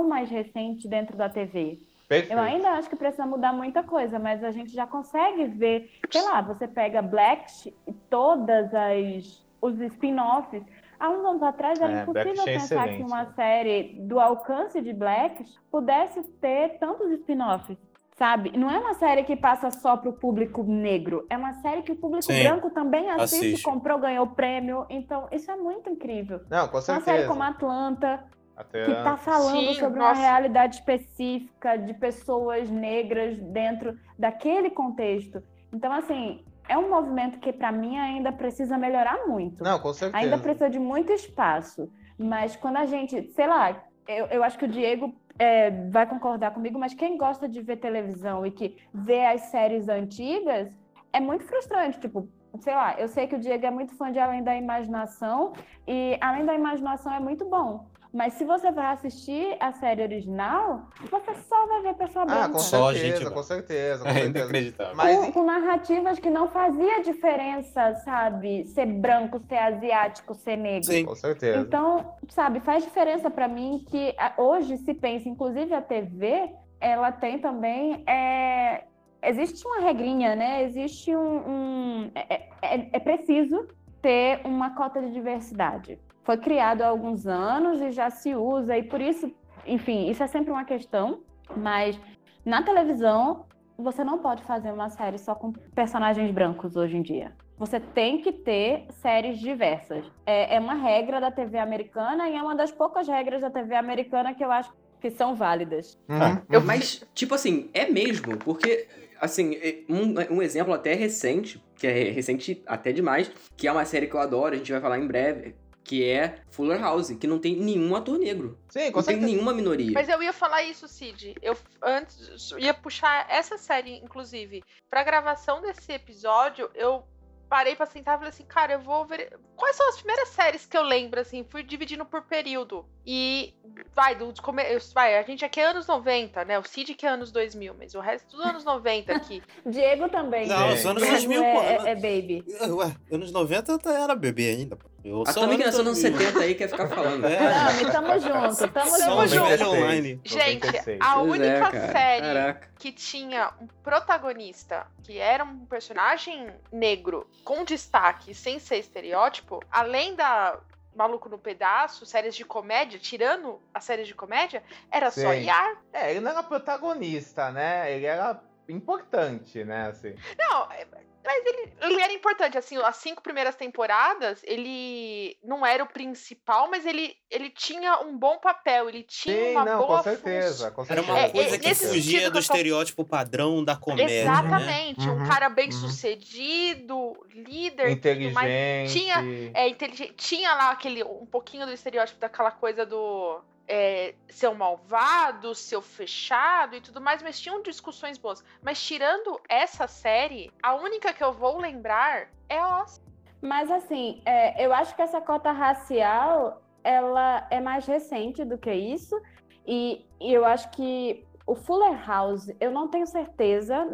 mais recente dentro da TV. Perfeito. Eu ainda acho que precisa mudar muita coisa, mas a gente já consegue ver, sei lá, você pega Black e todas as os spin-offs. Há uns anos atrás era É, impossível Black é pensar que excelente. uma série do alcance de Black pudesse ter tantos spin-offs. Sabe? Não é uma série que passa só para o público negro. É uma série que o público Sim, branco também assiste, assiste. comprou, ganhou prêmio. Então, isso é muito incrível. Não, com Uma série certeza. como Atlanta, Até que está falando Sim, sobre uma nossa. realidade específica de pessoas negras dentro daquele contexto. Então, assim, é um movimento que, para mim, ainda precisa melhorar muito. Não, com certeza. ainda precisa de muito espaço. Mas quando a gente, sei lá, eu, eu acho que o Diego é, vai concordar comigo, mas quem gosta de ver televisão e que vê as séries antigas, é muito frustrante. Tipo, sei lá, eu sei que o Diego é muito fã de Além da Imaginação, e Além da Imaginação é muito bom. Mas se você vai assistir a série original, você só vai ver pessoa Ah, branca. com Só certeza, gente com certeza, com É certeza. inacreditável. Mas com, com narrativas que não fazia diferença, sabe? Ser branco, ser asiático, ser negro. Sim. com certeza. Então, sabe, faz diferença pra mim que a- hoje se pensa, inclusive a TV, ela tem também. é, existe uma regrinha, né? Existe um. um- é, é- é preciso ter uma cota de diversidade. Foi criado há alguns anos e já se usa, e por isso, enfim, isso é sempre uma questão, mas na televisão você não pode fazer uma série só com personagens brancos hoje em dia. Você tem que ter séries diversas. É, é uma regra da TV americana e é uma das poucas regras da TV americana que eu acho que são válidas. Uhum. Eu, mas, tipo assim, é mesmo, porque, assim, é- um, um exemplo até recente, que é recente até demais, que é uma série que eu adoro, a gente vai falar em breve, que é Fuller House, que não tem nenhum ator negro. Sim, com Não tem certeza. nenhuma minoria. Mas eu ia falar isso, Cid. Eu antes ia puxar essa série, inclusive, pra gravação desse episódio, eu parei pra sentar e falei assim, cara, eu vou ver. Quais são as primeiras séries que eu lembro, assim? Fui dividindo por período. E vai, do, come... vai, a gente aqui é anos 90, né? O Cid que é anos 2000, mas o resto dos anos 90 aqui. [LAUGHS] Diego também. Não, os anos Diego 2000, é, pô. é, é baby. Ué, anos 90 eu até era bebê ainda. pô. Eu A Tommy que nasceu nos 2000. 70 aí quer ficar falando. [LAUGHS] É. Tamo, tamo junto, tamo Só junto. velho 96. online. Gente, 96. a única é, série Caraca. que tinha um protagonista que era um personagem negro com destaque, sem ser estereótipo, além da Maluco no Pedaço, séries de comédia, tirando as séries de comédia, era só Sim. Yar. É, ele não era protagonista, né? Ele era importante, né? Assim. Não, é- mas ele, ele era importante, assim, as cinco primeiras temporadas, ele não era o principal, mas ele, ele tinha um bom papel, ele tinha Sim, uma não, boa com certeza. Com Era certeza. uma É, coisa é, que nesse fugia do que tô- estereótipo padrão da comédia, né? Exatamente, um Uhum, cara bem uhum. sucedido, líder. Inteligente. Tinha- É inteligente. Tinha lá aquele um pouquinho do estereótipo daquela coisa do é, ser um malvado, ser fechado e tudo mais, mas tinham discussões boas. Mas tirando essa série, a única que eu vou lembrar é Oz. Mas assim, é, eu acho que essa cota racial ela é mais recente do que isso. E, e eu acho que o Fuller House, eu não tenho certeza,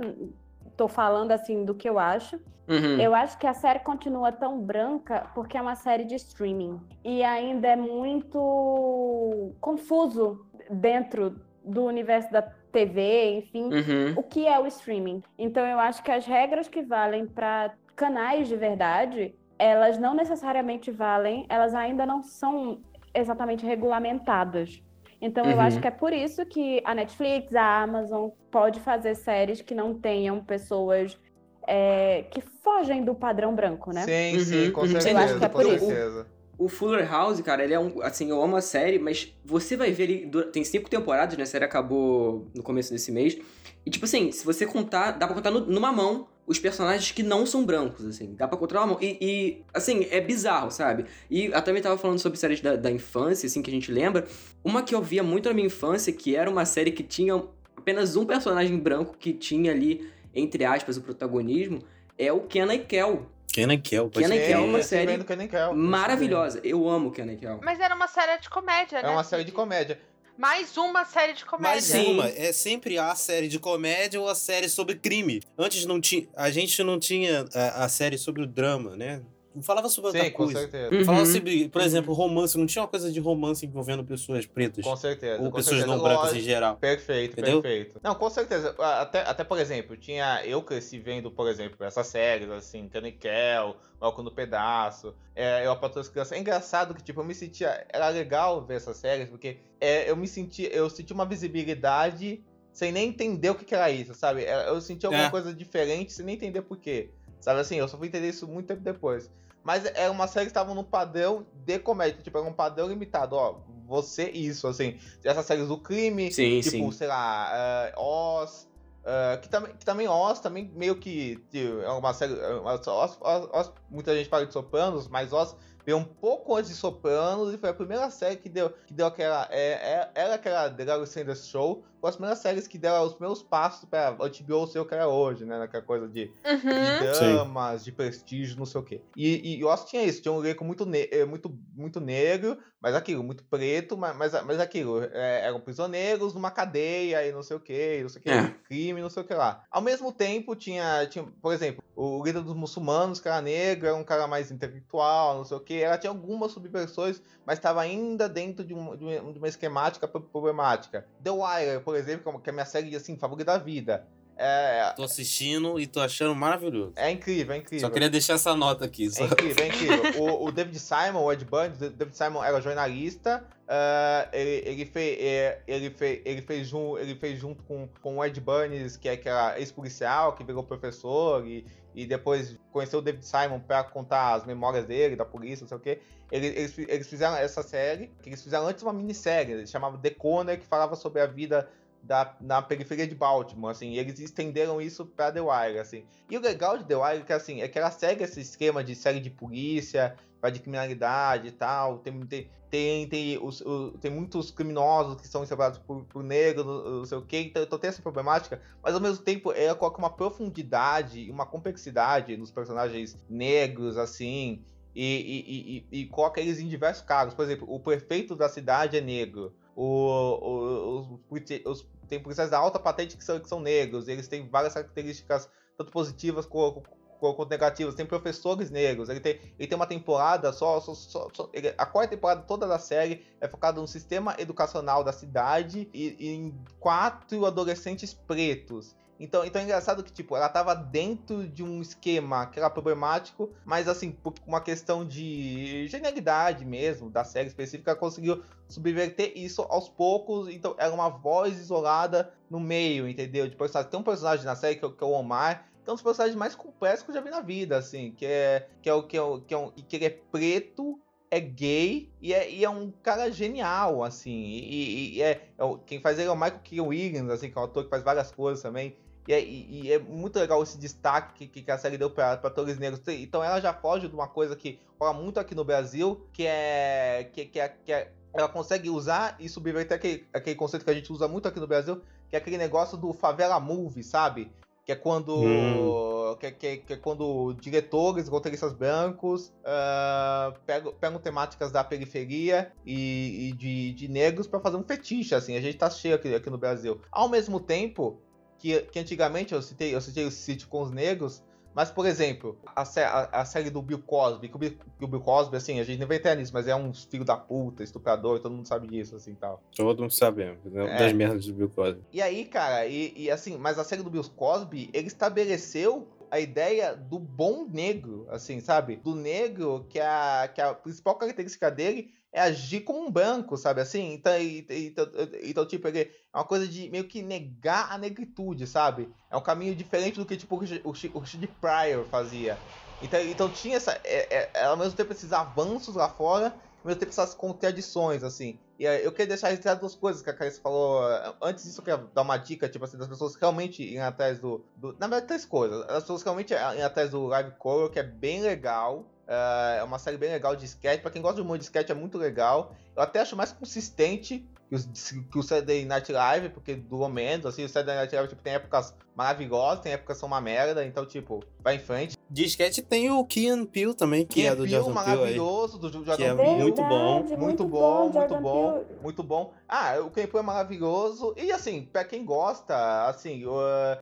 tô falando assim do que eu acho. Uhum. Eu acho que a série continua tão branca porque é uma série de streaming. E ainda é muito confuso dentro do universo da TV, enfim Uhum. o que é o streaming. Então eu acho que as regras que valem para canais de verdade, elas não necessariamente valem, elas ainda não são exatamente regulamentadas. Então eu Uhum. acho que é por isso que a Netflix, a Amazon pode fazer séries que não tenham pessoas é, que fogem do padrão branco, né? Sim, Uhum, sim, com uhum. Eu certeza. acho que é por isso. O Fuller House, cara, ele é um. Assim, eu amo a série, mas você vai ver ele. Tem cinco temporadas, né? A série acabou no começo desse mês. E, tipo assim, se você contar, dá pra contar no- numa mão os personagens que não são brancos, assim. Dá pra contar numa mão. E, e, assim, é bizarro, sabe? E eu também tava falando sobre séries da, da infância, assim, que a gente lembra. Uma que eu via muito na minha infância, que era uma série que tinha apenas um personagem branco que tinha ali, entre aspas, o protagonismo, é o Kenna e Kel. Kenan Kel, pode Kenan. Kel é uma esse série Kenan Maravilhosa. Eu amo Kel. Mas era uma série de comédia, vendo. né? É uma série de comédia. Mais uma série de comédia. Mais Sim. uma, é sempre a série de comédia ou a série sobre crime. Antes não tinha, a gente não tinha a, a série sobre o drama, né? Falava sobre outra Sim, com coisa. certeza. Uhum. Falava sobre, por exemplo, romance. Não tinha uma coisa de romance envolvendo pessoas pretas. Com certeza. ou com pessoas certeza. não brancas em geral. Perfeito, Entendeu? perfeito. Não, com certeza. Até, até por exemplo, tinha. Eu cresci vendo, por exemplo, essas séries, assim, Canikel, Malcolm no Pedaço, é, Eu a Patroa das Crianças. É engraçado que, tipo, eu me sentia. Era legal ver essas séries, porque é, eu me senti. Eu senti uma visibilidade sem nem entender o que, que era isso, sabe? É, Eu senti alguma É. coisa diferente sem nem entender por quê. Sabe assim, eu só fui entender isso muito tempo depois. Mas era uma série que estava no padrão de comédia, tipo, era um padrão limitado, ó, você isso, assim. Essas séries do crime, Sim, tipo, sim. sei lá, eh, Oz, eh, que, também, que também Oz também meio que tipo, é uma série, é uma- Oz, Oz- Oz- muita gente fala de Sopranos, mas Oz veio um pouco antes de Sopranos e foi a primeira série que deu, que deu aquela, é, é, era aquela The Larry Sanders Show, foi as primeiras séries que deram os primeiros passos pra HBO ser o que era hoje, né, naquela coisa de Uhum. de Sim. damas, de prestígio, não sei o quê. E, e Oz tinha isso, tinha um elenco muito, ne eh, muito, muito negro, mas aquilo, muito preto, mas, mas, mas aquilo, é, eram prisioneiros numa cadeia e não sei o quê, não sei o quê, É. crime, não sei o que lá. Ao mesmo tempo, tinha, tinha, por exemplo, o líder dos muçulmanos, que era negro, era um cara mais intelectual, não sei o quê. Ela tinha algumas subversões, mas estava ainda dentro de, um- uma, de uma esquemática pro- problemática. The Wire, por exemplo, que é a minha série assim, favorita da vida. É, Tô assistindo e tô achando maravilhoso. é incrível, é incrível. Só queria deixar essa nota aqui. É Só... incrível, é incrível. O, o David Simon, o Ed Bundy, o David Simon era jornalista. ah, ele, ele, fez, ele, fez, ele, fez ele fez junto com, com o Ed Bundy, que é aquela ex-policial, que virou professor, e, e depois conheceu o David Simon pra contar as memórias dele, da polícia, não sei o quê. Eles, eles, fi- eles fizeram essa série, que eles fizeram antes uma minissérie, eles chamavam The Corner, que falava sobre a vida da, na periferia de Baltimore, assim, eles estenderam isso pra The Wire, assim. E o legal de The Wire é que, assim, é que ela segue esse esquema de série de polícia, de criminalidade e tal, tem, tem, tem, tem, os, o- tem muitos criminosos que são separados por, por negros, não sei o quê, então, então tem essa problemática, mas ao mesmo tempo ela coloca uma profundidade e uma complexidade nos personagens negros, assim, e, e, e, e- coloca eles em diversos cargos. Por exemplo, o prefeito da cidade é negro. O, o- os, os- tem policiais da alta patente que são, que são negros. Eles têm várias características, tanto positivas co- quanto negativas. Tem professores negros. Ele tem, ele tem uma temporada só. só, só- só- ele- a quarta temporada toda da série é focada no sistema educacional da cidade e, e em quatro adolescentes pretos. Então, então é engraçado que, tipo, ela tava dentro de um esquema que era problemático, mas, assim, por uma questão de genialidade mesmo, da série específica, ela conseguiu subverter isso aos poucos. Então, era uma voz isolada no meio, entendeu? De personagem. Tem um personagem na série que é, que é o Omar, que é um dos personagens mais complexos que eu já vi na vida, assim, que é, que é, o, que é, que é um, que ele é preto, é gay e é, e é um cara genial, assim. E, e- e é, é quem faz ele é o Michael Keegan Williams, assim, que é um ator que faz várias coisas também. E é, e- é muito legal esse destaque que, que a série deu para atores negros. Então ela já foge de uma coisa que rola muito aqui no Brasil, que é. que, que é, que é ela consegue usar e subverter aquele, aquele conceito que a gente usa muito aqui no Brasil, que é aquele negócio do favela movie, sabe? Que é quando. Hum. Que, que- que é quando diretores, roteiristas brancos ah, pegam, pegam temáticas da periferia e, e de, de negros para fazer um fetiche, assim. A gente tá cheio aqui, aqui no Brasil. Ao mesmo tempo que, que antigamente eu citei, eu citei os sitcoms negros, mas, por exemplo, a, a- a série do Bill Cosby, que o Bill, que o Bill Cosby, assim, a gente não vai entrar nisso, mas é um filho da puta, estuprador, todo mundo sabe disso, assim, tal. Todo mundo sabendo né? É. das merdas do Bill Cosby. E aí, cara, e, e assim, mas a série do Bill Cosby, ele estabeleceu a ideia do bom negro, assim, sabe? Do negro que a, que a principal característica dele é agir como um branco, sabe assim? Então, e- e- então, então, tipo, é uma coisa de meio que negar a negritude, sabe? É um caminho diferente do que, tipo, o Richard- Pryor fazia. Então, então tinha essa. É, é, ao mesmo tempo esses avanços lá fora, ao mesmo tempo essas contradições, assim. E eu queria deixar registrado duas coisas que a Clarice falou. Antes disso, eu queria dar uma dica, tipo assim, das pessoas realmente irem atrás do. do na verdade, três coisas. As pessoas realmente irem atrás do Live Coral, que é bem legal. É uma série bem legal de sketch. Pra quem gosta de humor de sketch, é muito legal. Eu até acho mais consistente que, os, que o Saturday Night Live, porque durou menos, assim, o Saturday Night Live tipo, tem épocas maravilhosas, tem épocas que são uma merda, então, tipo, vai em frente. De sketch tem o Keanu Peele também, que é do Peele, Jordan Peele aí. maravilhoso, do Jordan Que é Peele. muito bom. Verdade, Muito bom, muito bom, Peele. muito bom. Ah, o Campo é maravilhoso. E assim, pra quem gosta, assim, uh,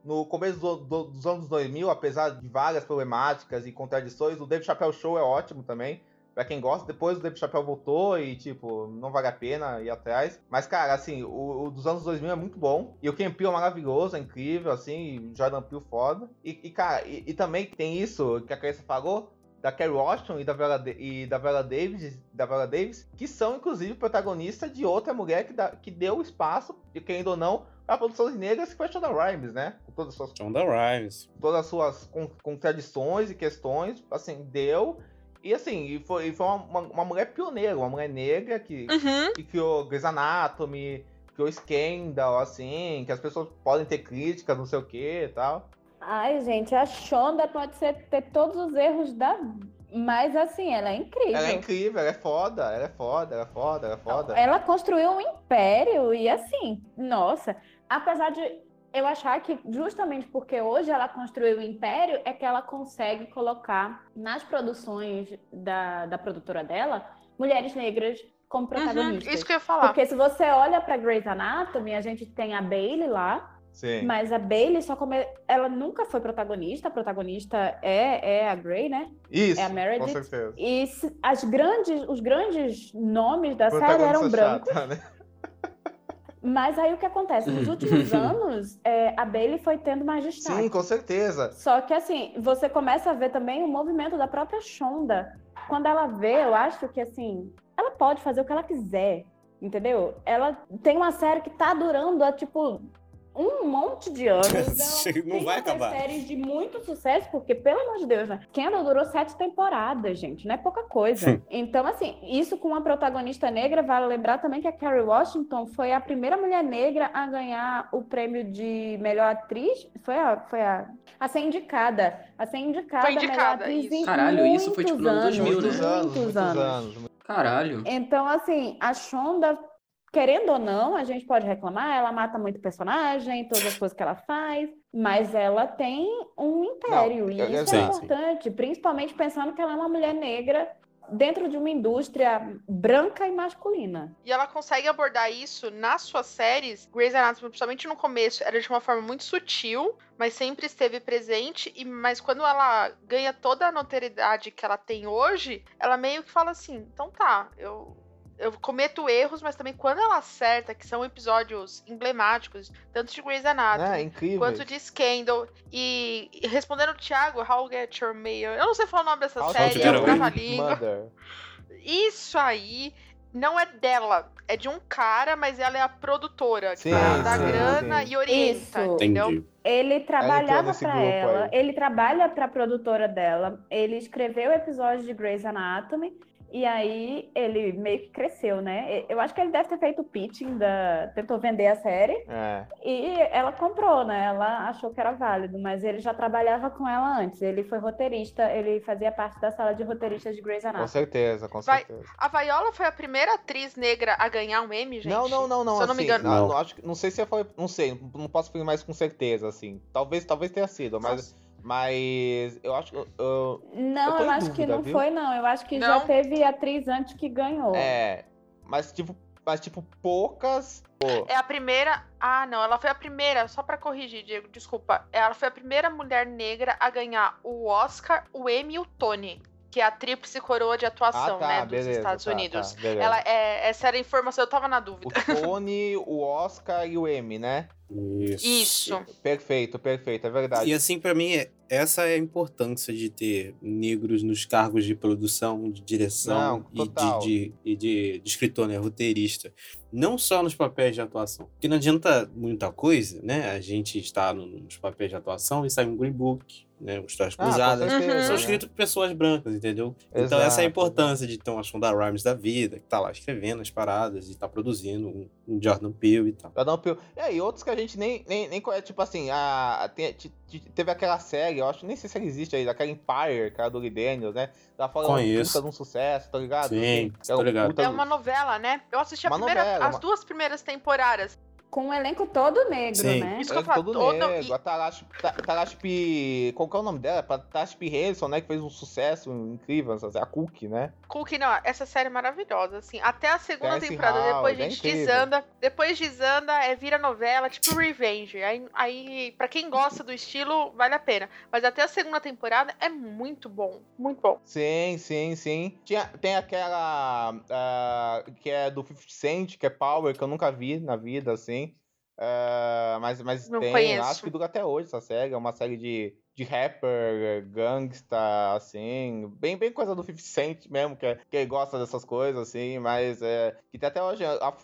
no começo do- do- dos anos 2000, apesar de várias problemáticas e contradições, o Dave Chappelle show é ótimo também. Pra quem gosta, depois o Dave Chappelle voltou e, tipo, não vale a pena ir atrás. Mas, cara, assim, o, o dos anos 2000 é muito bom. E o Ken Peele é maravilhoso, é incrível, assim, Jordan Peele foda. E, e cara, e, e, também tem isso que a Clarissa falou, da Kerry Washington e da Viola, e da Viola Davis, da Viola Davis, que são, inclusive, protagonistas de outra mulher que, dá, que deu espaço, querendo ou não, para produções negras, que foi a Shonda Rhimes, né? Com todas as suas... Shonda Rhimes. Todas as suas contradições e questões, assim, deu... E assim, e foi, e foi uma, uma, uma, mulher pioneira, uma mulher negra que, uhum. que criou Grey's Anatomy, criou Scandal, assim, que as pessoas podem ter críticas, não sei o que e tal. Ai, gente, a Shonda pode ser, ter todos os erros da. Mas assim, ela é incrível. Ela é incrível, ela é foda, ela é foda, ela é foda, ela é foda. Ela construiu um império e assim, nossa, apesar de eu achar que justamente porque hoje ela construiu o império é que ela consegue colocar nas produções da, da produtora dela mulheres negras como protagonistas. Uhum, isso que eu ia falar. Porque se você olha para Grey's Anatomy, a gente tem a Bailey lá, Sim. mas a Bailey só come... ela nunca foi protagonista, a protagonista é, é a Grey, né? Isso, é a Meredith. com certeza. E as grandes, os grandes nomes da série eram brancos. Chata, né? Mas aí o que acontece? Nos últimos [LAUGHS] anos, é, a Bailey foi tendo mais destaque. Sim, com certeza. Só que assim, você começa a ver também o movimento da própria Shonda. Quando ela vê, eu acho que assim, ela pode fazer o que ela quiser, entendeu? Ela tem uma série que tá durando há, tipo, um monte de anos. [LAUGHS] não vai acabar. séries de muito sucesso, porque, pelo amor de Deus, né? Kendall durou sete temporadas, gente. Não é pouca coisa. então, assim, isso com uma protagonista negra, vale lembrar também que a Kerry Washington foi a primeira mulher negra a ganhar o prêmio de melhor atriz. Foi a, foi a, a ser indicada. A ser indicada, foi indicada melhor atriz isso. Caralho, isso foi tipo no ano 2000, muitos né? Anos, muitos muitos anos. anos. Caralho. Então, assim, a Shonda querendo ou não, a gente pode reclamar, ela mata muito personagem, todas as coisas que ela faz, mas ela tem um império, Não, e isso sim, é sim. importante, principalmente pensando que ela é uma mulher negra dentro de uma indústria branca e masculina. E ela consegue abordar isso nas suas séries. Grey's Anatomy, principalmente no começo, era de uma forma muito sutil, mas sempre esteve presente. E mas quando ela ganha toda a notoriedade que ela tem hoje, ela meio que fala assim: então tá, eu. Eu cometo erros, mas também quando ela acerta, que são episódios emblemáticos, tanto de Grey's Anatomy É, quanto de Scandal. E, e respondendo o Thiago, How Get Your Mail. Eu não sei falar o nome dessa How série, with trava-língua. Mother. Isso aí não é dela, é de um cara, mas ela é a produtora, Sim, que dá sim, grana sim. e orienta, Isso. entendeu? Entendi. Ele trabalhava para ela, aí. ele trabalha para a produtora dela, ele escreveu episódios de Grey's Anatomy e aí ele meio que cresceu, né? Eu acho que ele deve ter feito o pitching da, tentou vender a série É. E ela comprou, né? Ela achou que era válido, mas ele já trabalhava com ela antes. Ele foi roteirista, ele fazia parte da sala de roteiristas de Grey's Com Anatomy. certeza, com Vai- certeza. A Viola foi a primeira atriz negra a ganhar um Emmy, gente? Não, não, não, não. Se eu não me assim, engano. ah, Não. não, acho, que- não sei se foi. Não sei, não- posso afirmar isso com certeza, assim. Talvez, talvez tenha sido, mas. Mas eu acho que. eu- eu- Não, Eu eu, acho que dúvida, não viu? foi, não. Eu acho que Não? já teve atriz antes que ganhou. é. Mas tipo, mas, tipo, poucas. pô, É a primeira. Ah, não, ela foi a primeira, só pra corrigir, Diego, desculpa. Ela foi a primeira mulher negra a ganhar o Oscar, o Emmy e o Tony, que é a tríplice coroa de atuação, ah, tá, né, dos beleza, Estados tá, Unidos. tá. Ela é, essa era a informação, eu tava na dúvida. O Tony, o Oscar e o Emmy, né? Isso. Isso. Perfeito, perfeito, é verdade. E assim, pra mim, é- essa é a importância de ter negros nos cargos de produção, de direção Não, e, de, de, e de, de escritor, né? Roteirista. Não só nos papéis de atuação. Porque não adianta muita coisa, né? A gente está no- nos papéis de atuação e sai um Green Book, né? Um Histórias Ah, Uhum. São né? escritos por pessoas brancas, entendeu? Então Exato, essa é a importância de ter uma Shonda Rhimes da vida, que tá lá escrevendo as paradas e tá produzindo um, um Jordan Peele e tal. Um pio- É, e outros que a gente nem, nem, nem conhece, tipo assim, a, tem- te- te- teve aquela série, eu acho, nem sei se ela existe aí, daquela Empire, que era do Lee Daniels, né? Ela foi uma Conheço. puta de um sucesso, tá ligado? Sim, um ligado. É uma novela, né? Eu assisti a primeira, novela, as uma- duas primeiras temporadas. Com um elenco todo negro, Sim. né? Isso que eu É falo, todo todo- negro. A Tarash, Ta- Tarash P... Qual que é o nome dela? Tarash P. Henson, né? Que fez um sucesso incrível. A Cookie, né? Cookie, não, essa série é maravilhosa, assim. Até a segunda temporada, depois Howard, a é gente incrível. desanda. Depois desanda, é vira novela, tipo Revenge. Aí, aí, pra quem gosta do estilo, vale a pena. Mas até a segunda temporada é muito bom. Muito bom. Sim, sim, sim. Tinha, tem aquela ah, que é do 50 Cent, que é Power, que eu nunca vi na vida, assim. Ah, mas mas Não tem, conheço. acho que dura até hoje essa série. É uma série de, de rapper, gangsta, assim. Bem, bem coisa do 50 Cent mesmo, que, é- que gosta dessas coisas, assim. Mas é, que tem até hoje. Lá,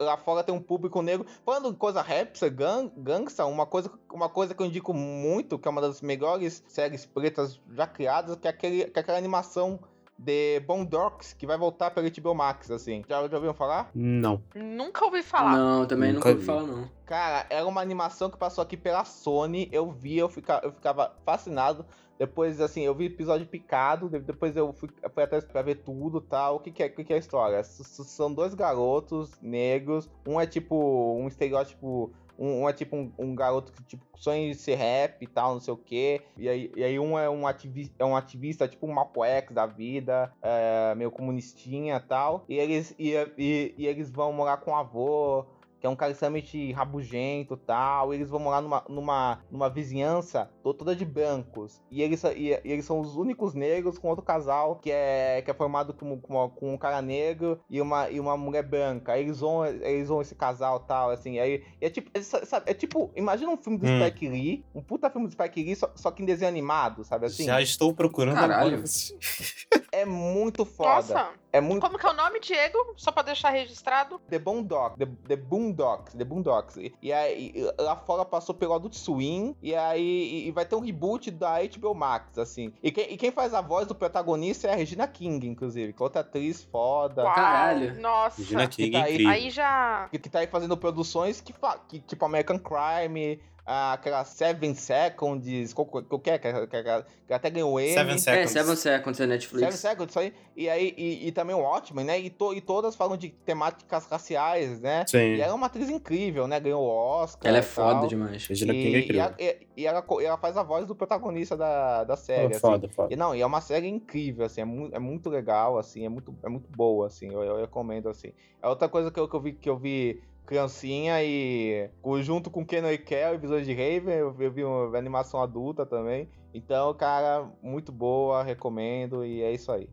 lá fora tem um público negro. Falando de coisa rapper, gang, gangsta, uma coisa, uma coisa que eu indico muito, que é uma das melhores séries pretas já criadas, que é, aquele, que é aquela animação de Boondocks, que vai voltar pela HBO Max, assim. Já, já ouviram falar? Não. Nunca ouvi falar. Não, também Nunca nunca ouvi vi. falar, não. Cara, era uma animação que passou aqui pela Sony. Eu vi, eu, fica, eu ficava fascinado. Depois, assim, eu vi episódio picado. de- Depois eu fui, fui atrás pra ver tudo e tal. O que, que, é, o que, que é a história? S- s- são dois garotos negros. Um é tipo um estereótipo. Um, um é tipo um, um garoto que tipo, sonha em ser rap e tal, não sei o quê. E aí, e aí um é um ativista, é um ativista tipo um Malcolm X da vida, é, meio comunistinha e tal. E eles, e, e, e eles vão morar com o avô que é um cara extremamente rabugento e tal. E eles vão morar numa, numa, numa vizinhança to- toda de brancos. E eles, e, e eles são os únicos negros com outro casal que é, que é formado com, com, com um cara negro e uma, e uma mulher branca. Aí eles vão, eles vão esse casal e tal, assim. Aí, e é tipo, é, sabe, é tipo, imagina um filme do Hum. Spike Lee, um puta filme do Spike Lee, só, só que em desenho animado, sabe assim? Já estou procurando Caralho. agora. [LAUGHS] É muito foda. Nossa, É muito como que é o nome, Diego? Só pra deixar registrado. The Boondocks, the, the Boondocks, The Boondocks. E, e aí, e lá fora passou pelo Adult Swim, e aí e, vai ter um reboot da HBO Max, assim. E quem, e quem faz a voz do protagonista é a Regina King, inclusive, que é outra atriz foda. Uau, Caralho. Nossa. Regina King tá é aí- incrível. Aí já. Que, que tá aí fazendo produções que, fa- que tipo American Crime, aquela Seven Seconds, qual- qualquer, que, que, que, que até ganhou Emmy. Seven É, Seconds. Seven Seconds é Seven Netflix. Seconds, isso aí. E aí, e, e também o Watchmen, né? E, to, e todas falam de temáticas raciais, né? Sim. E ela é uma atriz incrível, né? Ganhou o Oscar. Ela é foda tal. demais. Regina e, King é e, incrível. a- e- e ela, e ela faz a voz do protagonista da, da série. Oh, assim. foda, foda. E não, e é uma série incrível, assim, é, mu é muito legal, assim, é muito, é muito boa, assim, eu, eu recomendo, assim. É outra coisa que eu, que eu vi, que eu vi criancinha e junto com Kenan e Kel e Visões de Raven, eu, vi- eu vi uma animação adulta também. Então, cara, muito boa, recomendo e é isso aí.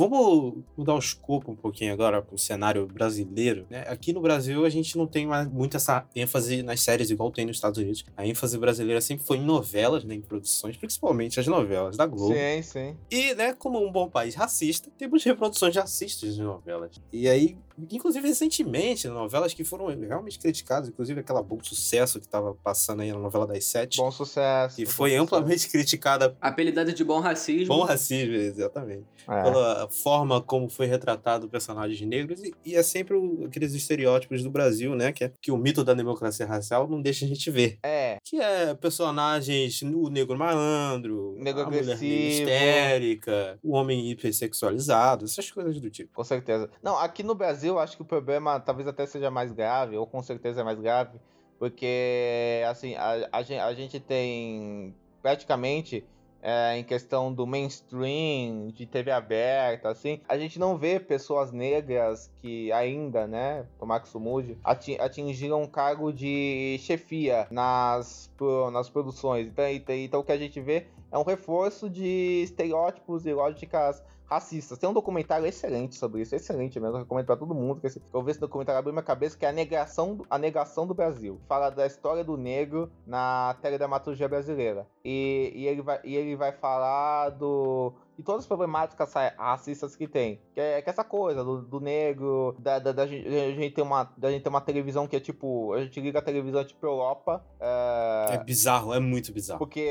Vamos mudar o escopo um pouquinho agora para o cenário brasileiro. né? Aqui no Brasil a gente não tem mais muito essa ênfase nas séries igual tem nos Estados Unidos. A ênfase brasileira sempre foi em novelas, né, em produções, principalmente as novelas da Globo. Sim, sim. E, né, como um bom país racista, temos reproduções racistas de novelas. E aí, inclusive recentemente, novelas que foram realmente criticadas, inclusive aquela bom sucesso que estava passando aí na novela das sete, Bom sucesso. e foi sucesso. amplamente [LAUGHS] criticada. Apelidada de bom racismo. Bom racismo, exatamente É. pela forma como foi retratado personagens negros e, e é sempre o- aqueles estereótipos do Brasil, né? Que, é, que o mito da democracia racial não deixa a gente ver. É, Que é personagens, o negro malandro, Negro a mulher histérica, o homem hipersexualizado, essas coisas do tipo. Com certeza. Não, aqui no Brasil, acho que o problema talvez até seja mais grave, ou com certeza é mais grave, porque, assim, a, a, a gente tem praticamente, é, em questão do mainstream, de TV aberta, assim, a gente não vê pessoas negras que ainda, né, tomar que isso mude, ati- atingiram um cargo de chefia nas, nas produções. Então, então, então o que a gente vê é um reforço de estereótipos e lógicas racistas. Tem um documentário excelente sobre isso, excelente mesmo, eu recomendo pra todo mundo. Que esse- eu vi esse documentário abriu minha cabeça, que é a negação, a negação do Brasil. Fala da história do negro na teledramaturgia brasileira. E, e, ele, vai, e ele vai falar do de todas as problemáticas ra- racistas que tem. Que é, que é essa coisa do, do negro, da, da, da gente, a gente ter uma, da gente ter uma televisão que é tipo. A gente liga a televisão tipo Europa. é, É bizarro, é muito bizarro. porque,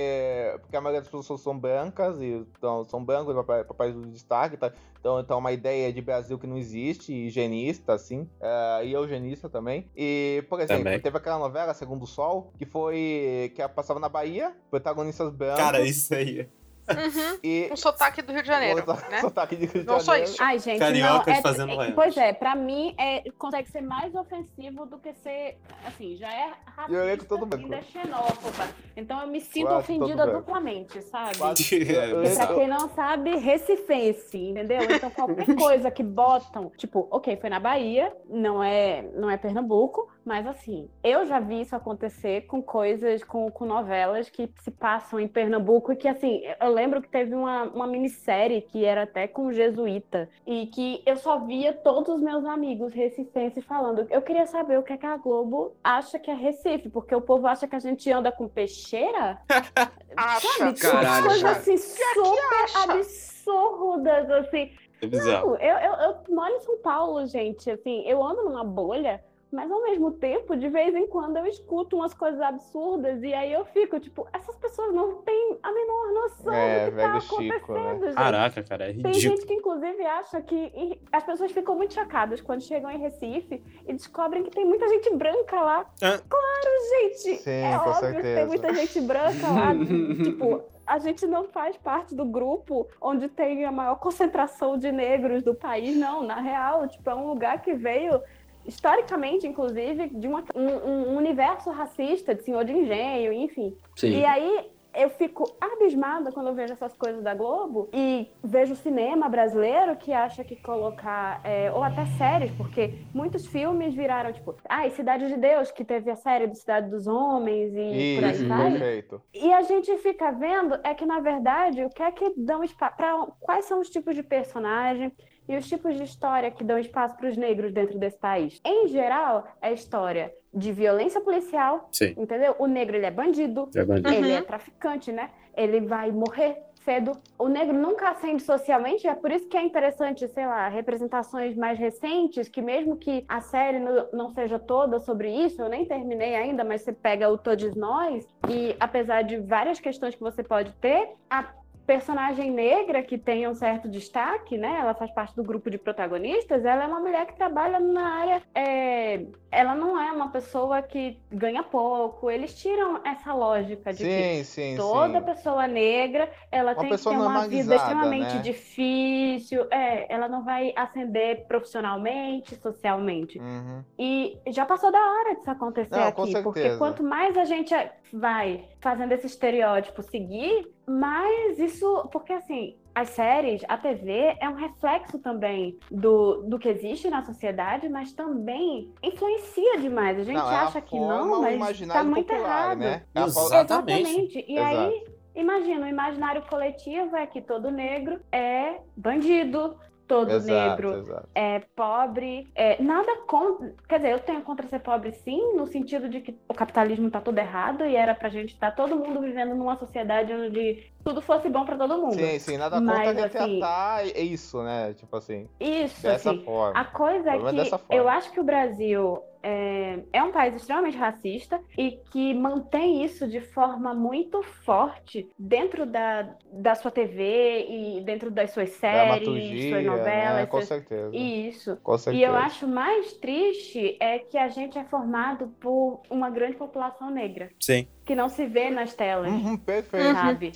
porque a maioria das pessoas são brancas e então, são brancos para país do destaque, tá? Então, então é uma ideia de Brasil que não existe, higienista, assim, eh, e eugenista também. E, por exemplo, Também. teve aquela novela, Segundo o Sol, que foi. que passava na Bahia, protagonistas brancos. Cara, isso aí. Uhum. E Um sotaque do Rio de Janeiro, Sotaque- né? sotaque de Rio de Não só Janeiro. isso. Ai, gente, Cariocas não, é, fazendo é-. Pois é, pra mim é, consegue ser mais ofensivo do que ser, assim, já é E racista todo ainda é xenófoba. Então eu me sinto Quase ofendida duplamente, sabe? Quase- [LAUGHS] É, Pra quem não sabe, recifense, entendeu? Então qualquer [LAUGHS] coisa que botam, tipo, ok, foi na Bahia, não é, não é Pernambuco, mas assim, eu já vi isso acontecer com coisas, com, com novelas que se passam em Pernambuco e que assim, eu lembro que teve uma, uma minissérie que era até com jesuíta e que eu só via todos os meus amigos recifenses falando. Eu queria saber o que, é que a Globo acha que é Recife, porque o povo acha que a gente anda com peixeira. [LAUGHS] Acha. Sabe? Umas Caralho, coisas cara. assim super acha. absurdas, assim. É bizarro. Não, eu, eu, eu moro em São Paulo, gente. Assim, eu ando numa bolha, mas ao mesmo tempo, de vez em quando, eu escuto umas coisas absurdas e aí eu fico, tipo, essas pessoas não têm a menor noção É, do que tá velho Chico, né? acontecendo, gente. Caraca, cara, é Tem ridículo. gente que, inclusive, acha que as pessoas ficam muito chocadas quando chegam em Recife e descobrem que tem muita gente branca lá. Ah. Claro, gente! Sim, é com óbvio que certeza. tem muita gente branca lá. [LAUGHS] tipo, a gente não faz parte do grupo onde tem a maior concentração de negros do país, não. Na real, tipo, é um lugar que veio historicamente, inclusive, de uma- um, um universo racista, de senhor de engenho, enfim. Sim. E aí eu fico abismada quando eu vejo essas coisas da Globo e vejo o cinema brasileiro que acha que colocar, é, ou até séries, porque muitos filmes viraram tipo, ai, Cidade de Deus, que teve a série do Cidade dos Homens e por aí Isso, vai. perfeito. E a gente fica vendo é que, na verdade, o que é que dão espaço. Quais são os tipos de personagem e os tipos de história que dão espaço para os negros dentro desse país? Em geral, é história de violência policial, Sim. entendeu? O negro ele é bandido, É bandido. ele Uhum. é traficante, né? Ele vai morrer cedo. O negro nunca ascende socialmente, é por isso que é interessante, sei lá, representações mais recentes, que mesmo que a série não seja toda sobre isso, eu nem terminei ainda, mas você pega o Todos Nós, e apesar de várias questões que você pode ter, a personagem negra que tem um certo destaque, né? Ela faz parte do grupo de protagonistas. Ela é uma mulher que trabalha na área. é, Ela não é uma pessoa que ganha pouco. Eles tiram essa lógica de que Sim, sim, toda sim. pessoa negra ela Uma tem que ter uma vida extremamente né? difícil. É, ela não vai ascender profissionalmente, socialmente. Uhum. E já passou da hora disso acontecer Não, aqui, porque quanto mais a gente vai fazendo esse estereótipo seguir, mais isso. Porque assim, as séries, a TV é um reflexo também do, do que existe na sociedade, mas também influencia demais. A gente Não, ela acha que forma não, o mas imaginário tá muito popular, errado. né? Ela forma- Exatamente. E aí, imagina, o imaginário coletivo é que todo negro é bandido, todo Exato, negro exato. é pobre, é, nada contra. Quer dizer, eu tenho contra ser pobre sim, no sentido de que o capitalismo tá tudo errado e era pra gente estar todo mundo vivendo numa sociedade onde tudo fosse bom pra todo mundo. Sim, sim, nada Mas, contra assim, retratar é isso, né? Tipo assim, Isso, dessa assim. forma. A coisa é que dessa forma. eu acho que o Brasil é, é um país extremamente racista e que mantém isso de forma muito forte dentro da, da sua TV e dentro das suas séries, suas né? novelas. Com suas- certeza. Isso. Com certeza. E eu acho mais triste é que a gente é formado por uma grande população negra, Sim. que não se vê nas telas, Uhum, perfeito, sabe?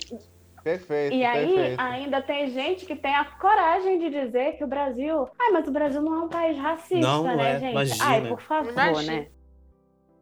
Perfeito. E aí perfeito. ainda tem gente que tem a coragem de dizer que o Brasil. Ai, mas o Brasil não é um país racista, Não, não né, é. gente? Imagina. Ai, por favor, Imagina. né?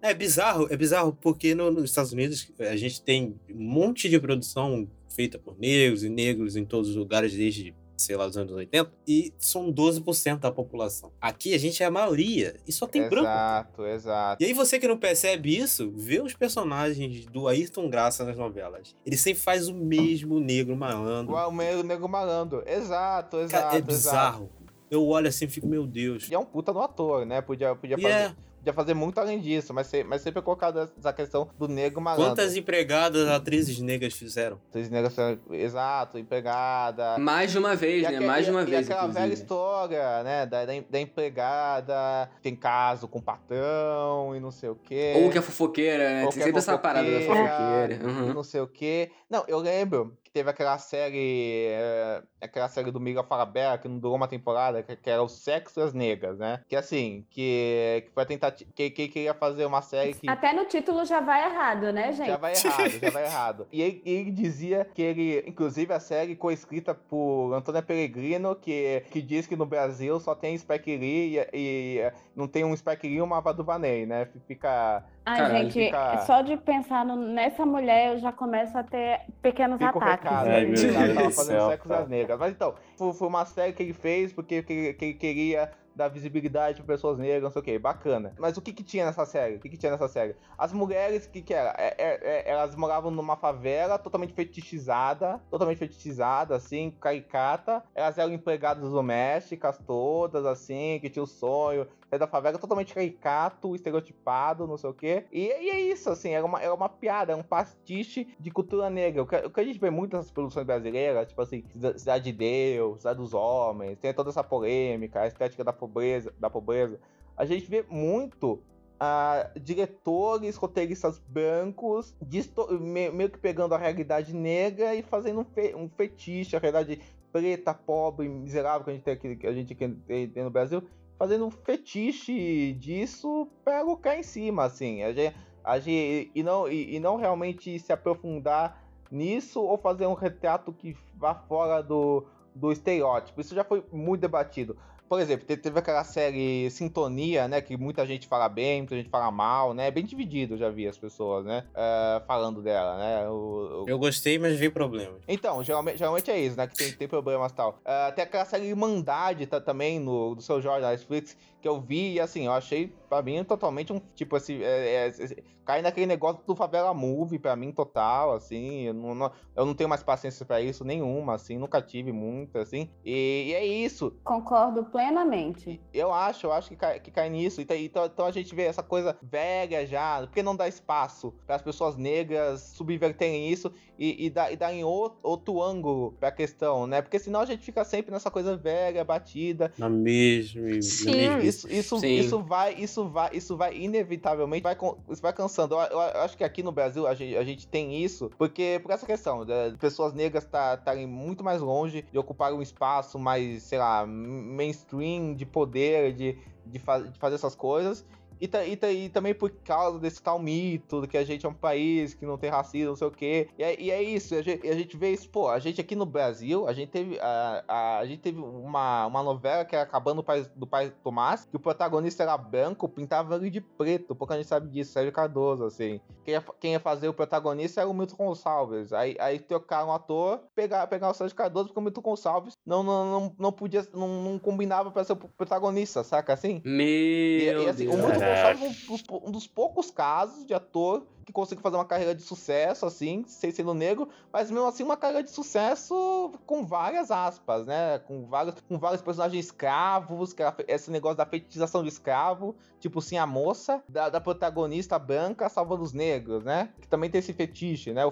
É bizarro, é bizarro porque no- nos Estados Unidos a gente tem um monte de produção feita por negros e negros em todos os lugares desde, sei lá, os anos 80, e são 12% da população. Aqui a gente é a maioria e só tem branco. Exato, exato. E aí você que não percebe isso, vê os personagens do Ayrton Graça nas novelas. Ele sempre faz o mesmo negro malandro. O meio nego malandro. Exato, exato. Cara, é exato. bizarro. Eu olho assim e fico, meu Deus. E é um puta no ator, né? Podia, podia, fazer, é, podia fazer muito além disso, mas, se- mas sempre é colocado essa questão do negro malandro. quantas empregadas atrizes negras fizeram? Três negras são- Exato, empregada. Mais de uma vez, E né? Mais de uma e vez, aquela velha inclusive. história, né? Da, da, da empregada, tem caso com o patrão e não sei o quê. Ou que é fofoqueira, né? Ou Tem que é sempre essa parada da fofoqueira, e Uhum. não sei o quê. Não, eu lembro, que teve aquela série. é, aquela série do Miguel Falabella, que não durou uma temporada, que, que era o Sexo e as Negras, né? Que assim, que, que foi tentativa. Que, que queria fazer uma série que. Até no título já vai errado, né, gente? Já vai errado, já vai errado. E ele, ele dizia que ele, inclusive a série coescrita por Antônia Pellegrino, que, que diz que no Brasil só tem Spike Lee e, e não tem um Spike Lee e uma Ava DuVernay, né? Fica... Ai, Caralho, gente, fica- só de pensar no- nessa mulher eu já começo a ter pequenos Fica o ataques. Recado. Ai, ele tava- fazendo sexo cara. das negras. Mas então, foi, uma série que ele fez porque que, que ele queria dar visibilidade para pessoas negras, não sei o que, bacana. Mas o que que tinha nessa série? O que que tinha nessa série? As mulheres, o que que era? É- é- é- elas moravam numa favela totalmente fetichizada, totalmente fetichizada, assim, caricata. Elas eram empregadas domésticas todas, assim, que tinha o sonho sair da favela totalmente caricato, estereotipado, não sei o quê. E, e é isso, assim, era uma, era uma piada, era um pastiche de cultura negra. O que, o que a gente vê muito nessas produções brasileiras, tipo assim, Cida- Cidade de Deus, Cidade dos Homens, tem toda essa polêmica, a estética da pobreza, da pobreza. A gente vê muito ah, diretores, roteiristas brancos, disto- me- meio que pegando a realidade negra e fazendo um, fe- um fetiche, a realidade preta, pobre, miserável que a gente tem aqui, que a gente tem no Brasil, fazendo um fetiche disso para colocar em cima, assim. A gente, a gente, e, não, e, e não realmente se aprofundar nisso ou fazer um retrato que vá fora do, do estereótipo. Isso já foi muito debatido. Por exemplo, te- teve aquela série Sintonia, né? Que muita gente fala bem, muita gente fala mal, né? É bem dividido, eu já vi as pessoas, né? eh, falando dela, né? O- o- Eu gostei, mas vi problemas. então, geralmente, geralmente é isso, né? Que tem, tem problemas e tal. Ah, tem aquela série Irmandade tá, também no, do seu Jorge da Netflix, que eu vi e assim, eu achei, pra mim, totalmente um. Tipo assim, é, é, é, cai naquele negócio do Favela Movie, pra mim, total, assim. Eu não, não- eu não tenho mais paciência pra isso nenhuma, assim, nunca tive muito, assim. E, e é isso. Concordo plenamente. Eu acho, eu acho que cai, que cai nisso. Então, então, a gente vê essa coisa velha já. Por que não dá espaço para as pessoas negras subverterem isso e, e, dar, e darem outro, outro ângulo pra questão, né? Porque senão a gente fica sempre nessa coisa velha, batida. Na mesma. na Sim. Isso, isso, Sim. isso vai, isso vai, isso vai inevitavelmente vai, isso vai cansando. Eu, eu acho que aqui no Brasil a gente, a gente tem isso porque por essa questão, de pessoas negras estarem muito mais longe de ocupar um espaço mais, sei lá, mainstream de poder, de, de, fa- de fazer essas coisas. E, ta- e, ta- e também por causa desse tal mito que a gente é um país que não tem racismo, não sei o quê. E é, e é isso, a gente, a gente vê isso, pô, a gente aqui no Brasil, a gente teve, a, a, a gente teve uma, uma novela que era Acabando do Pai, do pai Tomás, que o protagonista era branco, pintava ele de preto, pouca gente sabe disso, Sérgio Cardoso, assim. Quem ia, quem ia fazer o protagonista era o Milton Gonçalves. Aí, aí trocaram o ator, pegar, pegar o Sérgio Cardoso, porque o Milton Gonçalves não, não, não, não podia, não, não combinava pra ser o protagonista, saca assim? Meu E, e, assim, o Deus. Milton Caraca. Gonçalves é um dos, um dos poucos casos de ator que consegue fazer uma carreira de sucesso, assim, sem sendo negro, mas mesmo assim uma carreira de sucesso com várias aspas, né? Com vários, com vários personagens escravos, que era esse negócio da fetichização de escravo, tipo assim, a moça da, da protagonista branca salvando os negros, né? Que também tem esse fetiche, né?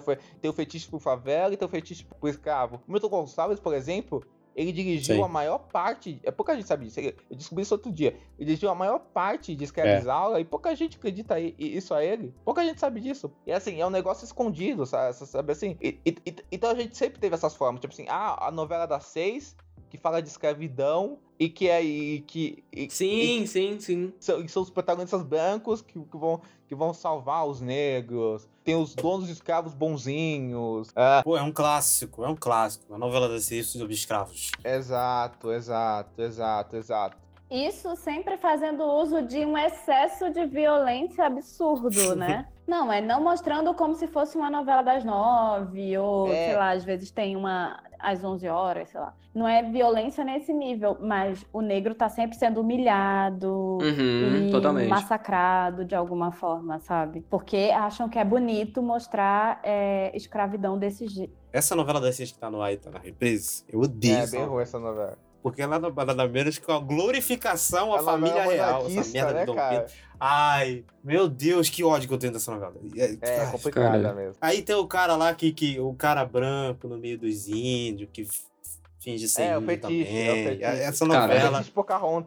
Tem o fetiche pro favela e tem o fetiche pro escravo. O Milton Gonçalves, por exemplo, ele dirigiu Sim. a maior parte. É pouca gente sabe disso. ele- Eu descobri isso outro dia. Ele dirigiu a maior parte de escravizaura e pouca gente acredita isso a ele. Pouca gente sabe disso. E assim, é um negócio escondido, sa- sa- sabe, assim? E- e- e- então a gente sempre teve essas formas. Tipo assim, ah, a novela das seis, que fala de escravidão e que é. E, que, e- Sim, sim, sim. são, são os protagonistas brancos que, que vão, que vão salvar os negros. Tem os donos de escravos bonzinhos. Ah, Pô, é um clássico, é um clássico. A novela das seis sobre escravos. exato, exato, exato, exato. Isso sempre fazendo uso de um excesso de violência absurdo, né? Não, é não mostrando como se fosse uma novela das nove, ou, É. sei lá, às vezes tem uma às 11 horas, sei lá. Não é violência nesse nível, mas o negro tá sempre sendo humilhado Uhum, e totalmente. massacrado de alguma forma, sabe? Porque acham que é bonito mostrar é, escravidão desse jeito. Essa novela das seis que tá no ar e tá na reprise, eu odeio É ruim essa novela. Porque ela nada nada menos que uma glorificação à A novela família real. Essa merda né, de Dom cara? Pedro. Ai, meu Deus, que ódio que eu tenho dessa novela. É, É ai, complicada cara. mesmo. Aí tem o cara lá que, que o cara branco no meio dos índios, que finge ser É, o índio fetiche, também. é. Essa novela.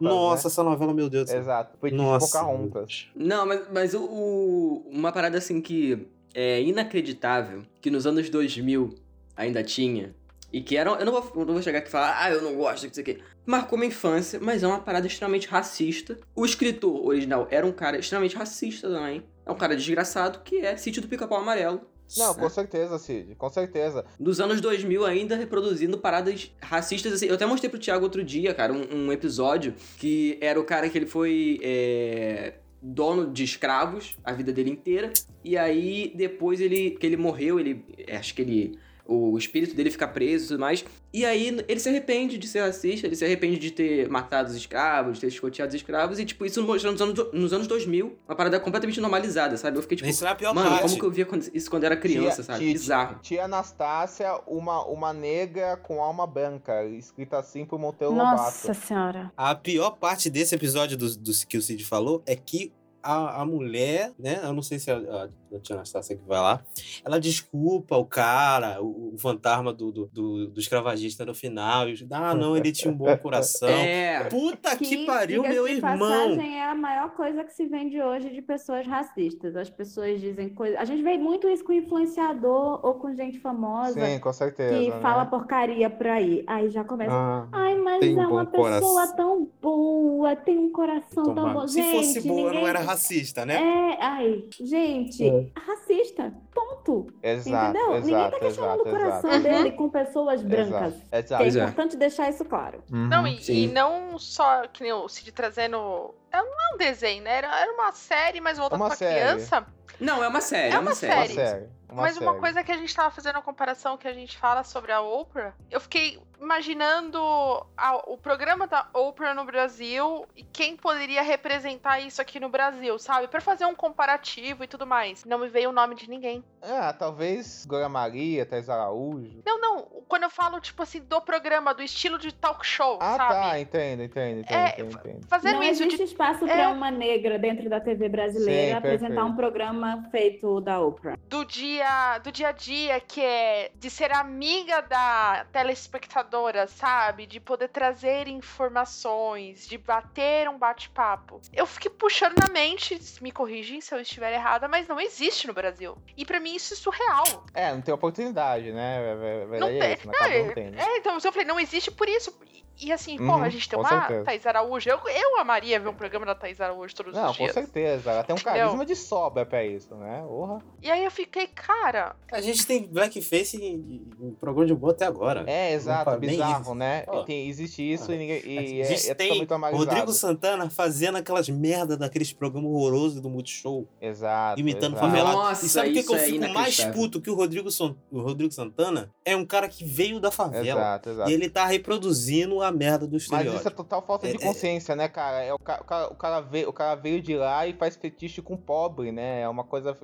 Nossa, né? essa novela, meu Deus. Exato. Fetiche Nossa. Pocahontas. Não, mas, mas o, o- uma parada assim que é inacreditável, que nos anos 2000 ainda tinha, e que eram. Eu não vou, eu não vou chegar aqui e falar, ah, eu não gosto disso aqui. Marcou minha infância, mas é uma parada extremamente racista. O escritor original era um cara extremamente racista também. É um cara desgraçado que é Sítio do Pica-Pau Amarelo. Não, né? com certeza, Cid, com certeza. Dos anos 2000 ainda reproduzindo paradas racistas assim. Eu até mostrei pro Thiago outro dia, cara, um, um episódio que era o cara que ele foi é, dono de escravos a vida dele inteira. E aí, depois ele que ele morreu, ele acho que ele o espírito dele fica preso e tudo mais. E aí ele se arrepende de ser racista, ele se arrepende de ter matado os escravos, de ter escoteado os escravos, e tipo, isso mostrando nos anos, nos anos 2000, uma parada completamente normalizada, sabe? Eu fiquei tipo, Isso é a pior mano, parte. como que eu via isso quando era criança, Tia- sabe? tia- Bizarro. Tia Anastácia, uma, uma negra com alma branca, escrita assim por Monteiro Lobato. Nossa senhora. A pior parte desse episódio do, do que o Cid falou é que a, a mulher, né? Eu não sei se a, a, a tia Anastácia que vai lá. Ela desculpa o cara, o, o fantasma do, do, do, do escravagista no final. e, Ah, não, ele tinha um bom [LAUGHS] coração. É. Puta que, pariu, diga-se meu irmão! passagem, é a maior coisa que se vende hoje de pessoas racistas. As pessoas dizem coisas. A gente vê muito isso com influenciador ou com gente famosa Sim, com certeza. que né? fala porcaria por aí. Aí já começa. Ah, Ai, mas é um uma pessoa coração." tão boa, tem um coração tão Tomara. bom. Se fosse Gente, boa, não ninguém- era racista, né? É, ai, gente, racista. Ponto. exato, Entendeu? Ninguém tá exato, questionando exato, o coração exato. dele com pessoas brancas. Exato, é exato. É. importante deixar isso claro. Uhum. Não, e, e não só que nem o Cid trazendo. é, Não é um desenho, né? Era, era uma série, mas voltada Uma pra série. criança. Não, é uma série, É é uma uma série. Uma série. Uma mas uma série. coisa que a gente tava fazendo a comparação que a gente fala sobre a Oprah, eu fiquei imaginando a- o programa da Oprah no Brasil e quem poderia representar isso aqui no Brasil, sabe? Pra fazer um comparativo e tudo mais. Não me veio o nome de ninguém. Ah, talvez Glória Maria, Thais Araújo. Não, não. Quando eu falo, tipo assim, do programa, do estilo de talk show, Ah, sabe? tá, entendo, entendo, entendo, É, entendo, entendo. Fazendo Não isso existe de espaço É. para uma negra dentro da TV brasileira Sim, apresentar perfeito. um programa feito da Oprah. do dia do dia a dia, que é de ser amiga da telespectadora, sabe? De poder trazer informações, de bater um bate-papo. Eu fiquei puxando na mente, me corrigem se eu estiver errada, mas não existe no Brasil. E pra mim isso é surreal. É, não tem oportunidade, né? É, é, é, Não é isso, né? Cada um tem, né? É, então eu falei, não existe por isso. E, assim, Uhum, porra, a gente tem com uma certeza. Thaís Araújo. Eu, eu amaria ver um programa da Thaís Araújo todos Não, os com dias. certeza. Ela tem um carisma de sobra pra isso, né? Porra. E aí eu fiquei, cara, A gente tem blackface em, em programa de boa até agora. É, exato, nem bizarro, né? Ó. Tem, existe isso e, ninguém, e a é, gente é tem. Rodrigo Santana fazendo aquelas merda daqueles programas horrorosos do Multishow, Exato. imitando exato. favelado. Nossa, e sabe o que, eu é fico mais puto que o Rodrigo, Son- o Rodrigo Santana é um cara que veio da favela. Exato, exato. E ele tá reproduzindo a merda do Mas estereótipo. isso é total falta de É, é. consciência, né, cara? É o, ca- o cara, o, cara veio, o cara veio de lá e faz fetiche com pobre, né? É uma coisa.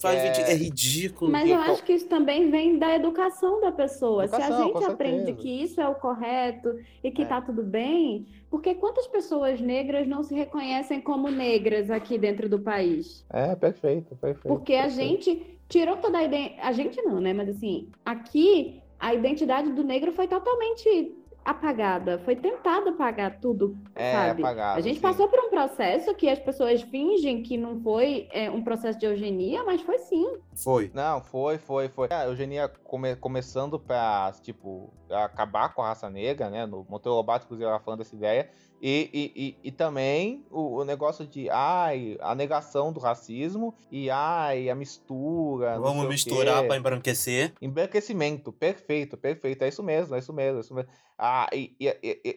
Faz é- é ridículo. Mas eu acho que isso também vem da educação da pessoa. Se a Educação, gente aprende que isso é o correto e que É. tá tudo bem, porque quantas pessoas negras não se reconhecem como negras aqui dentro do país? É, perfeito, perfeito. Porque a perfeito. gente tirou toda a identidade. A gente não, né? Mas assim, aqui a identidade do negro foi totalmente apagada. Foi tentado apagar tudo, É, sabe? apagado, a gente sim. passou por um processo que as pessoas fingem que não foi é, um processo de eugenia, mas foi sim. Foi. Não, foi, foi, foi. A eugenia come- começando pra, tipo, acabar com a raça negra, né? No Monteiro Lobato, inclusive, ela falando dessa ideia. E, e, e, e também o, o negócio de, ai, a negação do racismo e, ai, a mistura. Vamos misturar pra embranquecer. Embranquecimento, perfeito, perfeito. É isso mesmo, é isso mesmo, é isso mesmo. Ah, e,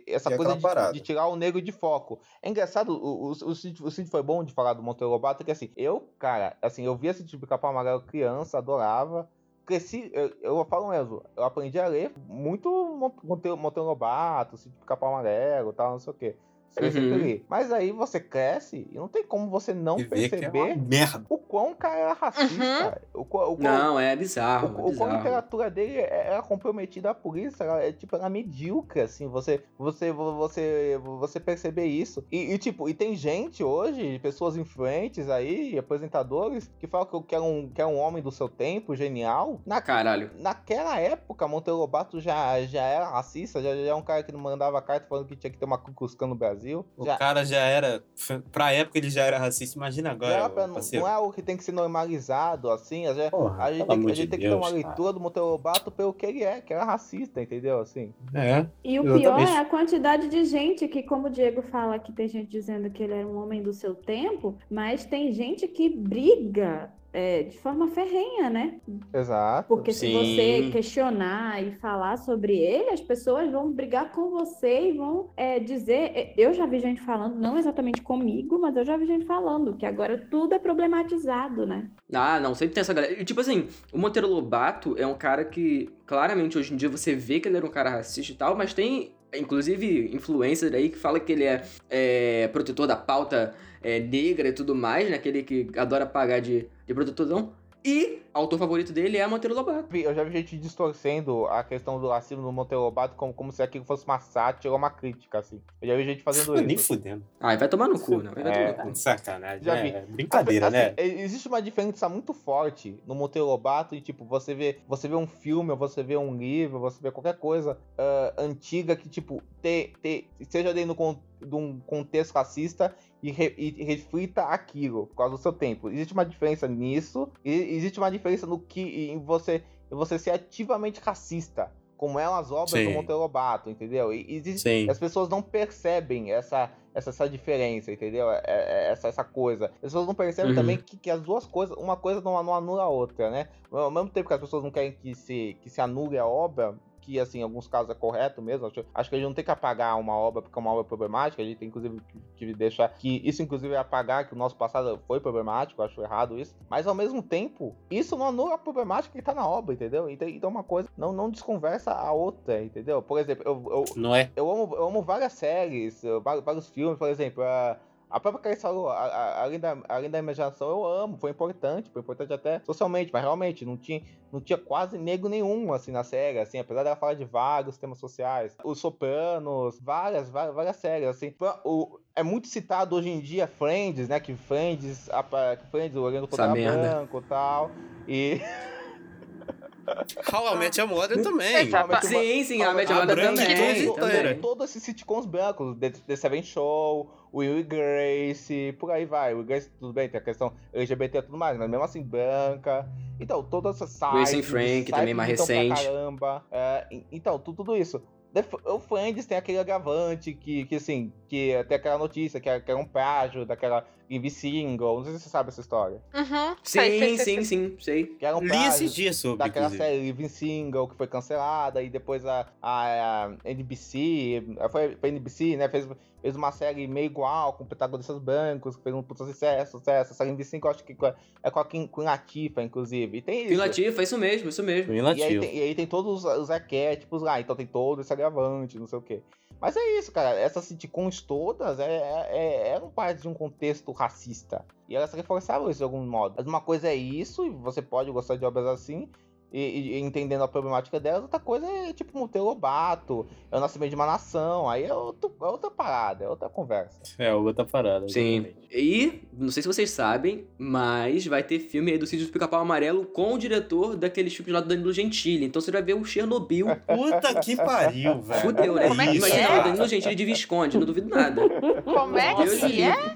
essa E coisa de, de tirar o negro de foco. É engraçado, o, o, o, Cid, o Cid foi bom de falar do Monteiro Lobato, que assim, eu, cara, assim, eu via esse tipo de capão amarelo criança, adorava. Cresci, eu, eu falo mesmo, eu aprendi a ler muito Mon- Monteiro, Lobato, de capão amarelo e tal, não sei o quê. Sempre Uhum. Mas aí você cresce e não tem como você não e é perceber uma merda. o quão o cara era racista. Uhum. O, quão- o quão- Não, é bizarro, o, é o quão a literatura dele é, era comprometida por isso, ela, é tipo, era medíocre, assim, você, você, você, você perceber isso. E, e, tipo, e tem gente hoje, pessoas influentes aí, apresentadores, que falam que, eu- que, era um, que era um homem do seu tempo, genial. Na, Caralho. naquela época, Monteiro Lobato já, já era racista, já, já era um cara que não mandava carta falando que tinha que ter uma Klan no Brasil. O já, cara já era. Pra época ele já era racista. Imagina já agora. era pra- não, é algo que tem que ser normalizado, assim. A gente, Porra, a gente tem, a gente de tem que ter uma cara. leitura do Monteiro Lobato pelo que ele é, que era racista, entendeu? Assim. É. E o pior é a quantidade de gente que, como o Diego fala, que tem gente dizendo que ele era um homem do seu tempo, mas tem gente que briga é, de forma ferrenha, né? Exato. Porque se Sim. você questionar e falar sobre ele, as pessoas vão brigar com você e vão é, dizer. é, Eu já vi gente falando, não exatamente comigo, mas eu já vi gente falando que agora tudo é problematizado, né? Ah, não, sempre tem essa galera. E, tipo assim, o Monteiro Lobato é um cara que, claramente, hoje em dia você vê que ele era um cara racista e tal, mas tem, inclusive, influencer aí que fala que ele é, é, protetor da pauta é, negra e tudo mais, né? Aquele que adora pagar de, de protetorzão. E o autor favorito dele é Monteiro Lobato. Eu já vi gente distorcendo a questão do racismo do Monteiro Lobato como, como se aquilo fosse uma sátira ou uma crítica, assim. Eu já vi gente fazendo Nem isso. fudendo. Ai, vai tomar no cu, né? Vai É. tomar no cu. Sacanagem. Já é, vi. é brincadeira, Assim, né? é, Existe uma diferença muito forte no Monteiro Lobato e, tipo, você vê, você vê um filme, ou você vê um livro, você vê qualquer coisa ah, antiga que, tipo, te, te, seja dentro con- de um contexto racista e, re- e reflita aquilo por causa do seu tempo. Existe uma diferença nisso, e existe uma diferença no que em você, em você ser ativamente racista. Como é as obras Sim. do Monteiro Lobato, entendeu? E existe, as pessoas não percebem essa, essa, essa diferença, entendeu? É- é- Essa, essa coisa. As pessoas não percebem Uhum. também que, que as duas coisas, uma coisa não, não anula a outra, né? Ao mesmo tempo que as pessoas não querem que se, que se anule a obra, que assim, em alguns casos é correto mesmo. Acho, acho que a gente não tem que apagar uma obra porque é uma obra problemática, a gente tem inclusive que, que deixar que isso inclusive é apagar que o nosso passado foi problemático, acho errado isso. Mas ao mesmo tempo, isso não anula a problemática que tá na obra, entendeu? Então, então uma coisa não, não desconversa a outra, entendeu? Por exemplo, eu, eu, Não é? eu amo, eu amo várias séries, va- vários filmes, por exemplo, a, a própria Clarice falou, a- a- além da, além da imaginação, eu amo, foi importante, foi importante até socialmente, mas realmente não tinha, não tinha quase nego nenhum, assim, na série, assim, apesar dela falar de vários temas sociais, Os Sopranos, várias, várias, várias séries, assim, Pra- o, é muito citado hoje em dia Friends, né, que Friends, que Friends, o Contra merda. Branco e tal, e... [LAUGHS] How I Met Your Mother também. Exato. Sim, sim, a Roda todos também. os também. também. Todos esses sitcoms brancos, The, The Seven Show, Will e Grace, por aí vai. Will e Grace, tudo bem, tem a questão LGBT e tudo mais, mas mesmo assim, branca. Então, todas essas sites... Grace and Frank, também mais recente. Caramba. É, então, tu- tudo isso. The O Friends tem aquele agravante que, que assim, que tem aquela notícia que é, que é um plágio daquela Live Single. Não sei se você sabe essa história. Uhum. sei, Sim, sei, sim, sei. sim, sei. Que era um Li esses dias sobre, daquela inclusive. série Living Single que foi cancelada e depois a, a, a NBC, foi a NBC, né, fez, fez uma série meio igual com protagonistas brancos, que fez um puta sucesso, sucesso. Essa Living Single eu acho que é com a Queen Latifah, inclusive. E tem isso. Queen Latifah, isso mesmo, isso mesmo. E aí, tem, e aí tem todos os, os arquétipos lá, então tem todo esse agravante, não sei o quê. Mas é isso, cara. Essas sitcoms todas é, é, é- eram parte de um contexto racista. E elas reforçavam isso de algum modo. Mas uma coisa é isso, e você pode gostar de obras assim, e, e- entendendo a problemática delas. Outra coisa é tipo Monteiro Lobato, é o nascimento de uma nação. Aí é, outro- é outra parada, é outra conversa. É, outra parada. Sim. exatamente. E, não sei se vocês sabem, mas vai ter filme aí do Sítio do Pica-Pau Amarelo com o diretor daqueles filmes lá do Danilo Gentili. Então você vai ver o Chernobyl. [LAUGHS] Puta que pariu, velho. Fudeu, né? Como é que Imagina é? o Danilo Gentili de Visconde, não duvido nada. Como é que é?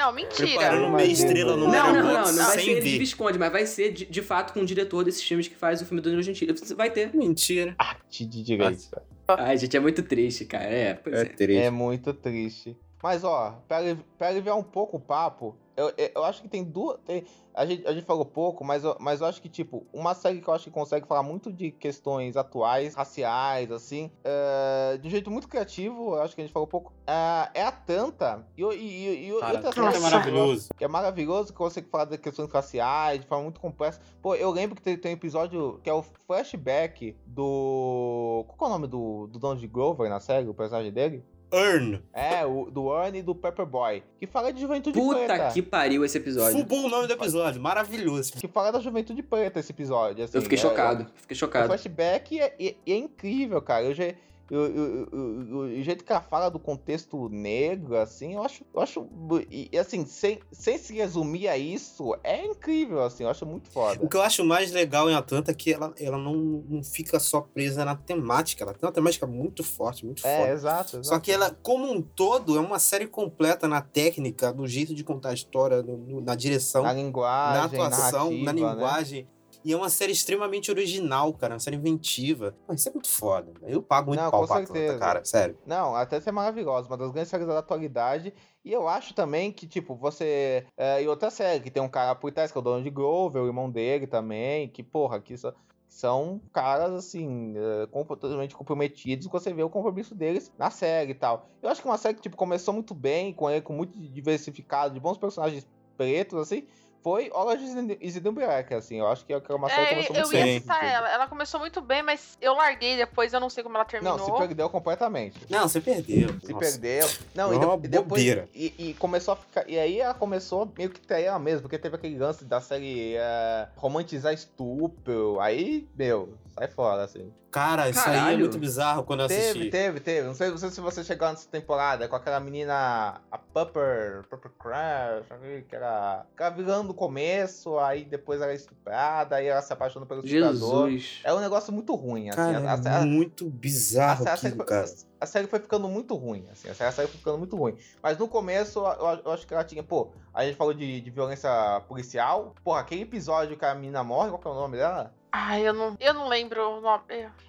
Não, mentira. Preparando meia estrela no Não, não, não, não vai ser ele de. Visconde, mas vai ser de, de fato com o diretor desses filmes que faz o filme do Danilo Gentili. Vai ter. Mentira. Arte de direito. Ai, gente, é muito triste, cara. É, pois é. triste. É muito triste. Mas, ó, pra, pra aliviar um pouco o papo, eu, eu- acho que tem duas. tem- a, gente, a gente falou pouco, mas eu, mas eu acho que, tipo, uma série que eu acho que consegue falar muito de questões atuais, raciais, assim, é, de um jeito muito criativo, eu acho que a gente falou pouco, é, é a Tanta. E, e, e, e Cara, outra tudo é série maravilhoso. que é maravilhoso, que você fala de questões raciais de forma muito complexa. Pô, eu lembro que tem, tem um episódio que é o flashback do. Qual é o nome do, do Donald Grover na série, o personagem dele? Earn. É, o do Ernie e do Pepperboy. Que fala de juventude Puta preta. que pariu esse episódio. Fubou o nome do episódio. Maravilhoso. Que fala da juventude preta esse episódio. assim. Eu fiquei É- chocado, fiquei O chocado. flashback é, é- é incrível, cara. Eu já, o, o, o, o jeito que ela fala do contexto negro, assim, eu acho. Eu acho e, assim, sem, sem se resumir a isso, é incrível, assim, eu acho muito foda. O que eu acho mais legal em Atlanta é que ela, ela não, não fica só presa na temática. Ela tem uma temática muito forte, muito é, forte. exato, exato. Só que ela, como um todo, é uma série completa na técnica, no jeito de contar a história, no, no, na direção, na linguagem, na atuação, na né? linguagem. Né? E é uma série extremamente original, cara. Uma série inventiva. Pô, isso é muito foda. Eu pago muito Não, pau pra. Atlanta, cara. Sério. Não, até ser maravilhosa. Uma das grandes séries da atualidade. E eu acho também que, tipo, você. É, e outra série, que tem um cara por trás, que é o dono de Grover, o irmão dele também. Que, porra, que só são caras, assim, é, completamente comprometidos, você vê o compromisso deles na série e tal. Eu acho que uma série que, tipo, começou muito bem, com ele com muito diversificado, de bons personagens pretos, assim, foi Orange is the New Black, assim, eu acho que é uma série que começou eu muito ia bem. citar ela. Ela começou muito bem, mas eu larguei depois, eu não sei como ela terminou. Não, se perdeu completamente. Não, você perdeu. Se Nossa. perdeu. Não, É e, de- e depois. bobeira. E, e começou a ficar. E aí ela começou meio que trair ela mesma, porque teve aquele lance da série é, romantizar estupro. Aí, meu, sai fora, assim. Cara, isso aí é Caralho. muito bizarro quando eu assisti. Teve, teve, teve. Não sei, não sei se você chegou nessa temporada com aquela menina, a Pupper, Pupper Crash, que era, que era vilã no começo, aí depois ela é estuprada, aí ela se apaixona pelo estuprador. Jesus. É um negócio muito ruim, assim. Cara, a, a- é a- muito a, bizarro a, série aquilo, foi, cara. a série foi ficando muito ruim, assim. A série, a série foi ficando muito ruim. Mas no começo, eu, eu acho que ela tinha. Pô, a gente falou de, de violência policial. Porra, aquele episódio que a menina morre, qual que é o nome dela? Ai, eu não, eu não lembro o nome.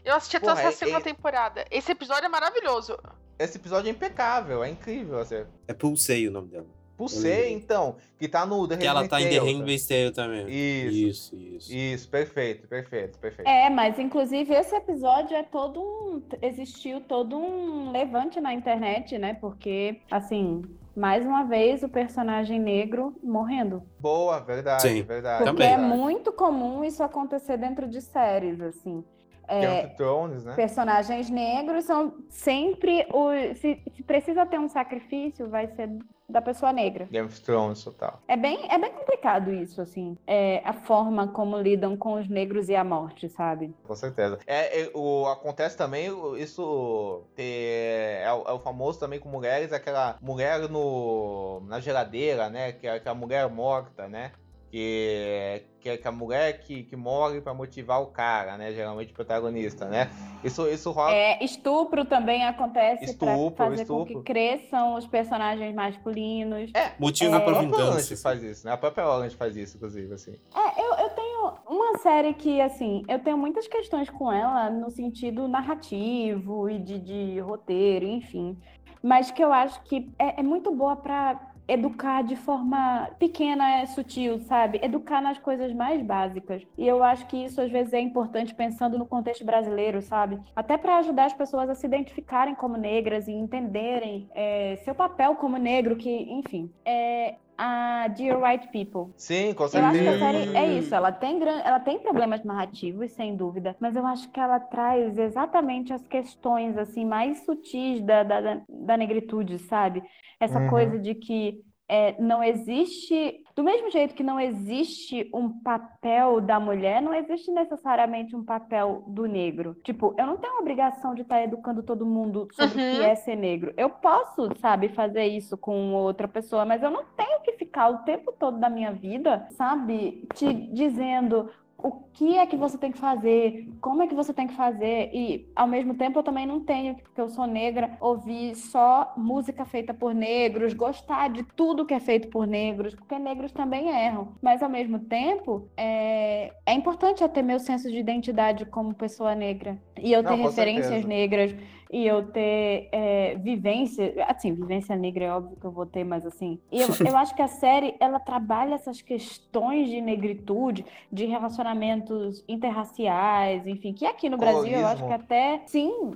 Eu assisti até Porra, a é- segunda é- temporada. Esse episódio é maravilhoso. Esse episódio é impecável, é incrível. Assim. É Pulsei o nome dela. Pulsei, lembrei. então, que tá no The Que ela tá em The Handmaid's Tale, Handmaid's Tale também. Isso. Isso, isso. Isso, perfeito, perfeito, perfeito. É, mas inclusive esse episódio é todo um. Existiu todo um levante na internet, né? Porque, assim, mais uma vez o personagem negro morrendo. Boa, verdade, Sim. verdade. Porque Também. é muito comum isso acontecer dentro de séries, assim. Game É, of Thrones, né? personagens negros são sempre o. Se, se precisa ter um sacrifício, vai ser da pessoa negra. Game of Thrones, total. É bem, é bem complicado isso, assim. É, a forma como lidam com os negros e a morte, sabe? Com certeza. É, é, o, acontece também isso ter, é, o, é o famoso também com mulheres, aquela mulher no, na geladeira, né? Que é aquela mulher morta, né? Que, que é que a mulher que, que morre pra motivar o cara, né? Geralmente o protagonista, né? Isso, isso rola. É, estupro também acontece Estupro, para fazer com estupro. que cresçam os personagens masculinos. Motivo a pra própria vingança. Orange faz isso, né? A própria Orange faz isso, inclusive, assim. É, eu, eu tenho uma série que, assim, eu tenho muitas questões com ela no sentido narrativo e de, de roteiro, enfim. Mas que eu acho que é, é muito boa pra educar de forma pequena, é sutil, sabe? Educar nas coisas mais básicas. E eu acho que isso às vezes é importante pensando no contexto brasileiro, sabe? Até para ajudar as pessoas a se identificarem como negras e entenderem é, seu papel como negro, que, enfim, é a Dear White People. Sim, com Eu acho que a certeza. série é isso, ela tem, gran... ela tem problemas narrativos, sem dúvida, mas eu acho que ela traz exatamente as questões assim mais sutis da, da, da- da negritude, sabe? Essa Uhum. coisa de que é, não existe, do mesmo jeito que não existe um papel da mulher, não existe necessariamente um papel do negro. Tipo, eu não tenho a obrigação de estar educando todo mundo sobre o que Uhum. é ser negro. Eu posso, sabe, fazer isso com outra pessoa, mas eu não tenho que ficar o tempo todo da minha vida, sabe, te dizendo o que é que você tem que fazer, como é que você tem que fazer, e ao mesmo tempo eu também não tenho, porque eu sou negra, ouvir só música feita por negros, gostar de tudo que é feito por negros, porque negros também erram. Mas ao mesmo tempo, é, é importante eu ter meu senso de identidade como pessoa negra, e eu Não, ter referências certeza. negras, e eu ter é, vivência, assim, vivência negra é óbvio que eu vou ter, mas assim, e eu, [LAUGHS] eu acho que a série, ela trabalha essas questões de negritude, de relacionamentos interraciais, enfim, que aqui no Brasil eu acho que até, sim,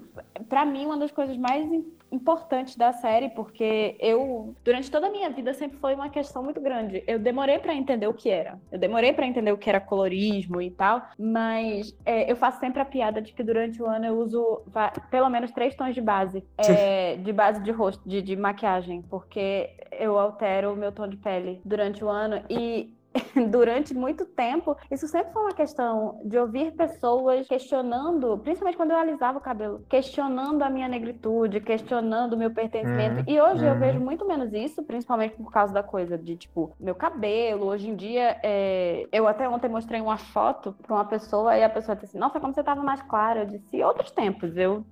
pra mim uma das coisas mais im- importantes da série, porque eu, durante toda a minha vida, sempre foi uma questão muito grande. Eu demorei pra entender o que era. Eu demorei pra entender o que era colorismo e tal, mas é, eu faço sempre a piada de que durante o ano eu uso pelo menos três tons de base, [LAUGHS] é, de base de rosto, de, de maquiagem, porque eu altero o meu tom de pele durante o ano e [LAUGHS] durante muito tempo, isso sempre foi uma questão de ouvir pessoas questionando, principalmente quando eu alisava o cabelo, questionando a minha negritude, questionando o meu pertencimento. Uhum, E hoje eu uhum. vejo muito menos isso, principalmente por causa da coisa de, tipo, meu cabelo. Hoje em dia, é, eu até ontem mostrei uma foto pra uma pessoa e a pessoa disse assim: Nossa, como você tava mais clara. Eu disse: Outros tempos, eu.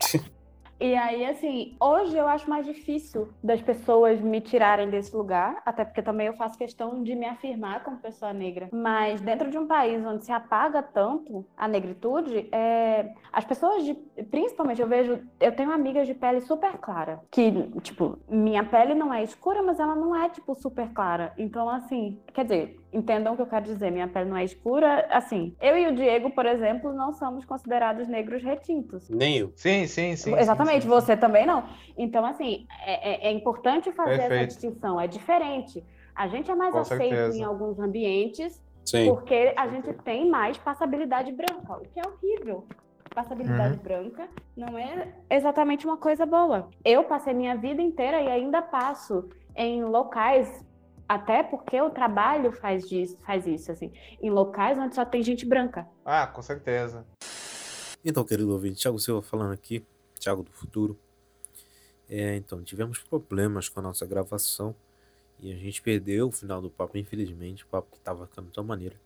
[LAUGHS] E aí, assim, hoje eu acho mais difícil das pessoas me tirarem desse lugar, até porque também eu faço questão de me afirmar como pessoa negra. Mas dentro de um país onde se apaga tanto a negritude, é, as pessoas, de, principalmente eu vejo, eu tenho amigas de pele super clara, que, tipo, minha pele não é escura, mas ela não é, tipo, super clara. Então, assim, quer dizer, entendam o que eu quero dizer, minha pele não é escura, assim, eu e o Diego, por exemplo, não somos considerados negros retintos. Nem eu. Sim, sim, sim. Exatamente, sim, sim, você também não. Então, assim, é, é- é importante fazer essa Perfeito. distinção, é diferente. A gente é mais Com aceito certeza. em alguns ambientes Sim. porque a gente tem mais passabilidade branca, o que é horrível. Passabilidade Uhum. branca não é exatamente uma coisa boa. Eu passei minha vida inteira e ainda passo em locais, até porque o trabalho faz, disso, faz isso, assim, em locais onde só tem gente branca. Ah, com certeza. Então, querido ouvinte, Thiago Silva falando aqui, Thiago do Futuro. É, então, tivemos problemas com a nossa gravação e a gente perdeu o final do papo, infelizmente, o papo que tava ficando tão maneiro.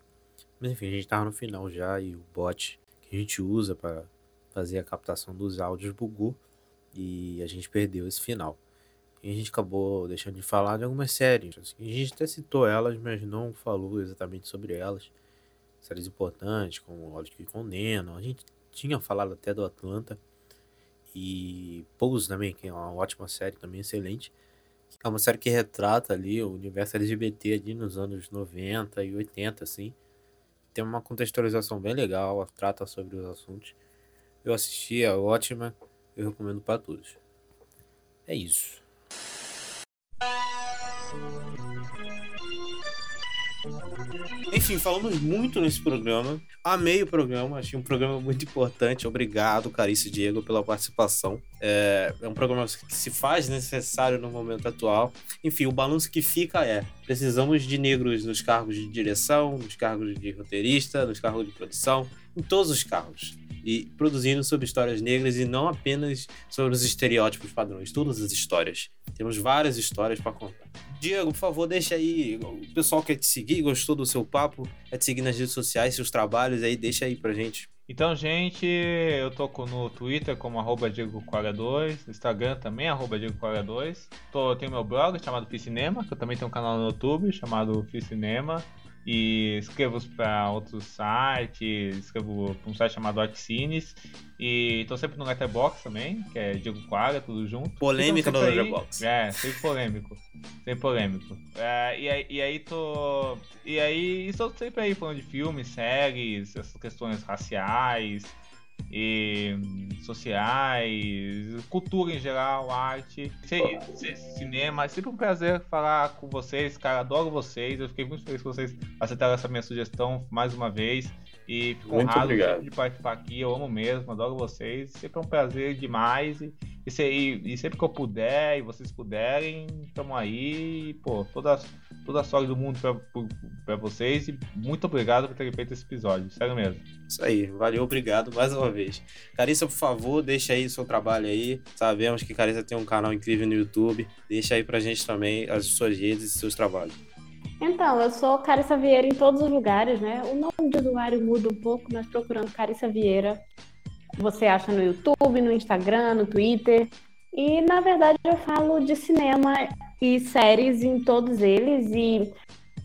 Mas enfim, a gente tava no final já e o bot que a gente usa para fazer a captação dos áudios bugou e a gente perdeu esse final. E a gente acabou deixando de falar de algumas séries. assim, a gente até citou elas, mas não falou exatamente sobre elas. Séries importantes, como Olhos que Condenam. A gente tinha falado até do Atlanta. E Pose também, que é uma ótima série também, excelente. É uma série que retrata ali o universo LGBT ali nos anos 90 e 80, assim. Tem uma contextualização bem legal, trata sobre os assuntos. Eu assisti, é ótima, eu recomendo para todos. É isso. Enfim, falamos muito nesse programa. Amei o programa, achei um programa muito importante. Obrigado, Carício Diego, pela participação. É, é um programa que se faz necessário no momento atual. Enfim, o balanço que fica é: precisamos de negros nos cargos de direção, nos cargos de roteirista, nos cargos de produção, em todos os cargos. E produzindo sobre histórias negras e não apenas sobre os estereótipos padrões, todas as histórias. Temos várias histórias para contar. Diego, por favor, deixa aí. O pessoal quer te seguir, gostou do seu papo, quer te seguir nas redes sociais, seus trabalhos aí, deixa aí pra gente. Então, gente, eu tô no Twitter como arroba Diego42, no Instagram também, arroba Diego42. Tô, eu tenho meu blog chamado Ficinema, que eu também tenho um canal no YouTube chamado Ficinema. E escrevo para outros sites, escrevo pra um site chamado Artcines. E tô sempre no Letterboxd também, que é Diego Quadra, tudo junto. Polêmica Então, no Letterboxd. É, sempre polêmico. Sempre polêmico. É, e, aí, e aí tô. E aí estou sempre aí falando de filmes, séries, essas questões raciais e sociais, cultura em geral, arte, ci- ci- cinema. É sempre um prazer falar com vocês, cara. Adoro vocês. Eu fiquei muito feliz que vocês aceitaram essa minha sugestão mais uma vez. E fico Muito honrado obrigado. de participar aqui. Eu amo mesmo, adoro vocês. Sempre é um prazer demais. E, e, e- sempre que eu puder e vocês puderem, estamos aí. Pô, toda, toda a sorte do mundo pra vocês. E muito obrigado por terem feito esse episódio. Sério mesmo. Isso aí, valeu, obrigado mais uma vez. Carissa, por favor, deixa aí seu trabalho aí. Sabemos que Carissa tem um canal incrível no YouTube. Deixa aí pra gente também as suas redes e seus trabalhos. Então, eu sou Carissa Vieira em todos os lugares, né? O nome do usuário muda um pouco, mas procurando Carissa Vieira, você acha no YouTube, no Instagram, no Twitter. E, na verdade, eu falo de cinema e séries em todos eles. E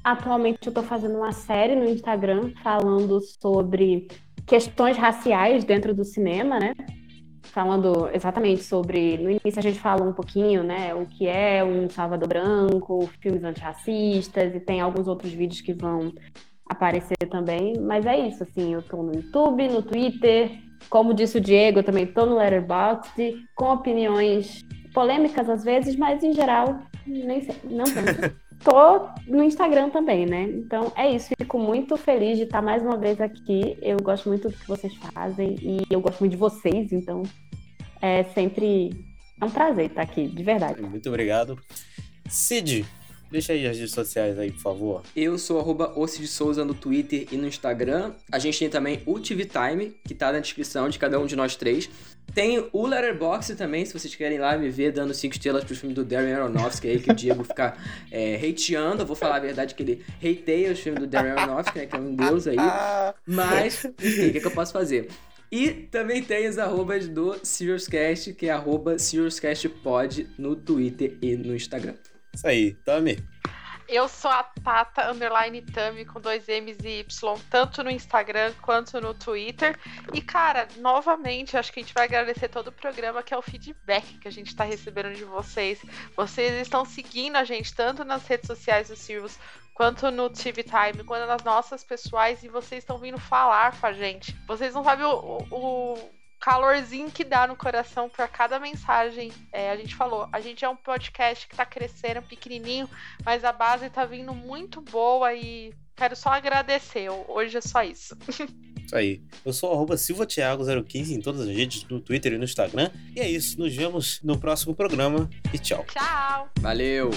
atualmente eu tô fazendo uma série no Instagram falando sobre questões raciais dentro do cinema, né? Falando exatamente sobre. No início a gente fala um pouquinho, né, o que é um Salvador Branco, filmes antirracistas, e tem alguns outros vídeos que vão aparecer também. Mas é isso, assim, eu tô no YouTube, no Twitter, como disse o Diego, eu também tô no Letterboxd, com opiniões polêmicas às vezes, mas em geral, nem sei, não tanto. [LAUGHS] Tô no Instagram também, né? Então é isso. Fico muito feliz de estar mais uma vez aqui. Eu gosto muito do que vocês fazem e eu gosto muito de vocês, então é sempre é um prazer estar aqui, de verdade. Muito obrigado. Cid, Deixa aí as redes sociais aí, por favor. Eu sou arroba de Souza no Twitter e no Instagram. A gente tem também o TV Time, que tá na descrição de cada um de nós três. Tem o Letterboxd também, se vocês querem lá me ver dando cinco estrelas pro filme do Darren Aronofsky aí, que o Diego fica é, hateando. Eu vou falar a verdade que ele hateia os filmes do Darren Aronofsky, né, que é um deus aí. Mas, enfim, o que, que eu posso fazer? E também tem as arrobas do SiriusCast, que é arroba SiriusCastPod no Twitter e no Instagram. Isso aí, Tami. Eu sou a Tata Underline Tami com dois M's e Y, tanto no Instagram quanto no Twitter. E, cara, novamente, acho que a gente vai agradecer todo o programa, que é o feedback que a gente está recebendo de vocês. Vocês estão seguindo a gente tanto nas redes sociais do Sirius quanto no TV Time, quanto nas nossas pessoais, e vocês estão vindo falar com a gente. Vocês não sabem o, o calorzinho que dá no coração por cada mensagem. É, a gente falou, a gente é um podcast que tá crescendo, pequenininho, mas a base tá vindo muito boa e quero só agradecer. Hoje é só isso. Isso aí. Eu sou arroba silvatiago015 em todas as redes, no Twitter e no Instagram. E é isso. Nos vemos no próximo programa e tchau. Tchau. Valeu!